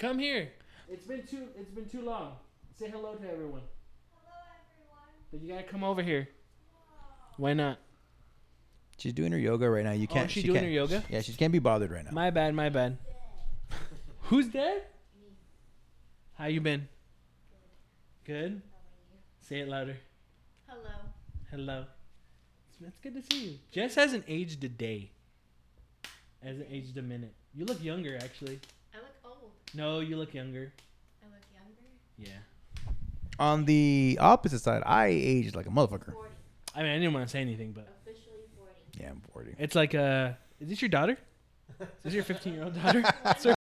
Speaker 2: come here. It's been too it's been too long. Say hello to everyone. Hello everyone. But you gotta come over here. Why not?
Speaker 1: She's doing her yoga right now. You
Speaker 2: Oh,
Speaker 1: can't.
Speaker 2: is she
Speaker 1: she
Speaker 2: doing
Speaker 1: can't-
Speaker 2: her yoga?
Speaker 1: Yeah, she can't be bothered right now.
Speaker 2: My bad, my bad. <laughs> Who's dead? How you been? Good. Good. Say it louder.
Speaker 5: Hello.
Speaker 2: Hello. It's, it's good to see you. Jess hasn't aged a day. Hasn't aged a minute. You look younger, actually.
Speaker 5: I look old.
Speaker 2: No, you look younger.
Speaker 5: I look younger.
Speaker 2: Yeah.
Speaker 1: On the opposite side, I aged like a motherfucker.
Speaker 5: 40.
Speaker 2: I mean, I didn't want to say anything, but
Speaker 5: Officially 40.
Speaker 1: Yeah, I'm 40.
Speaker 2: it's like, uh, is this your daughter? Is this your 15 year old daughter? <laughs> Sir?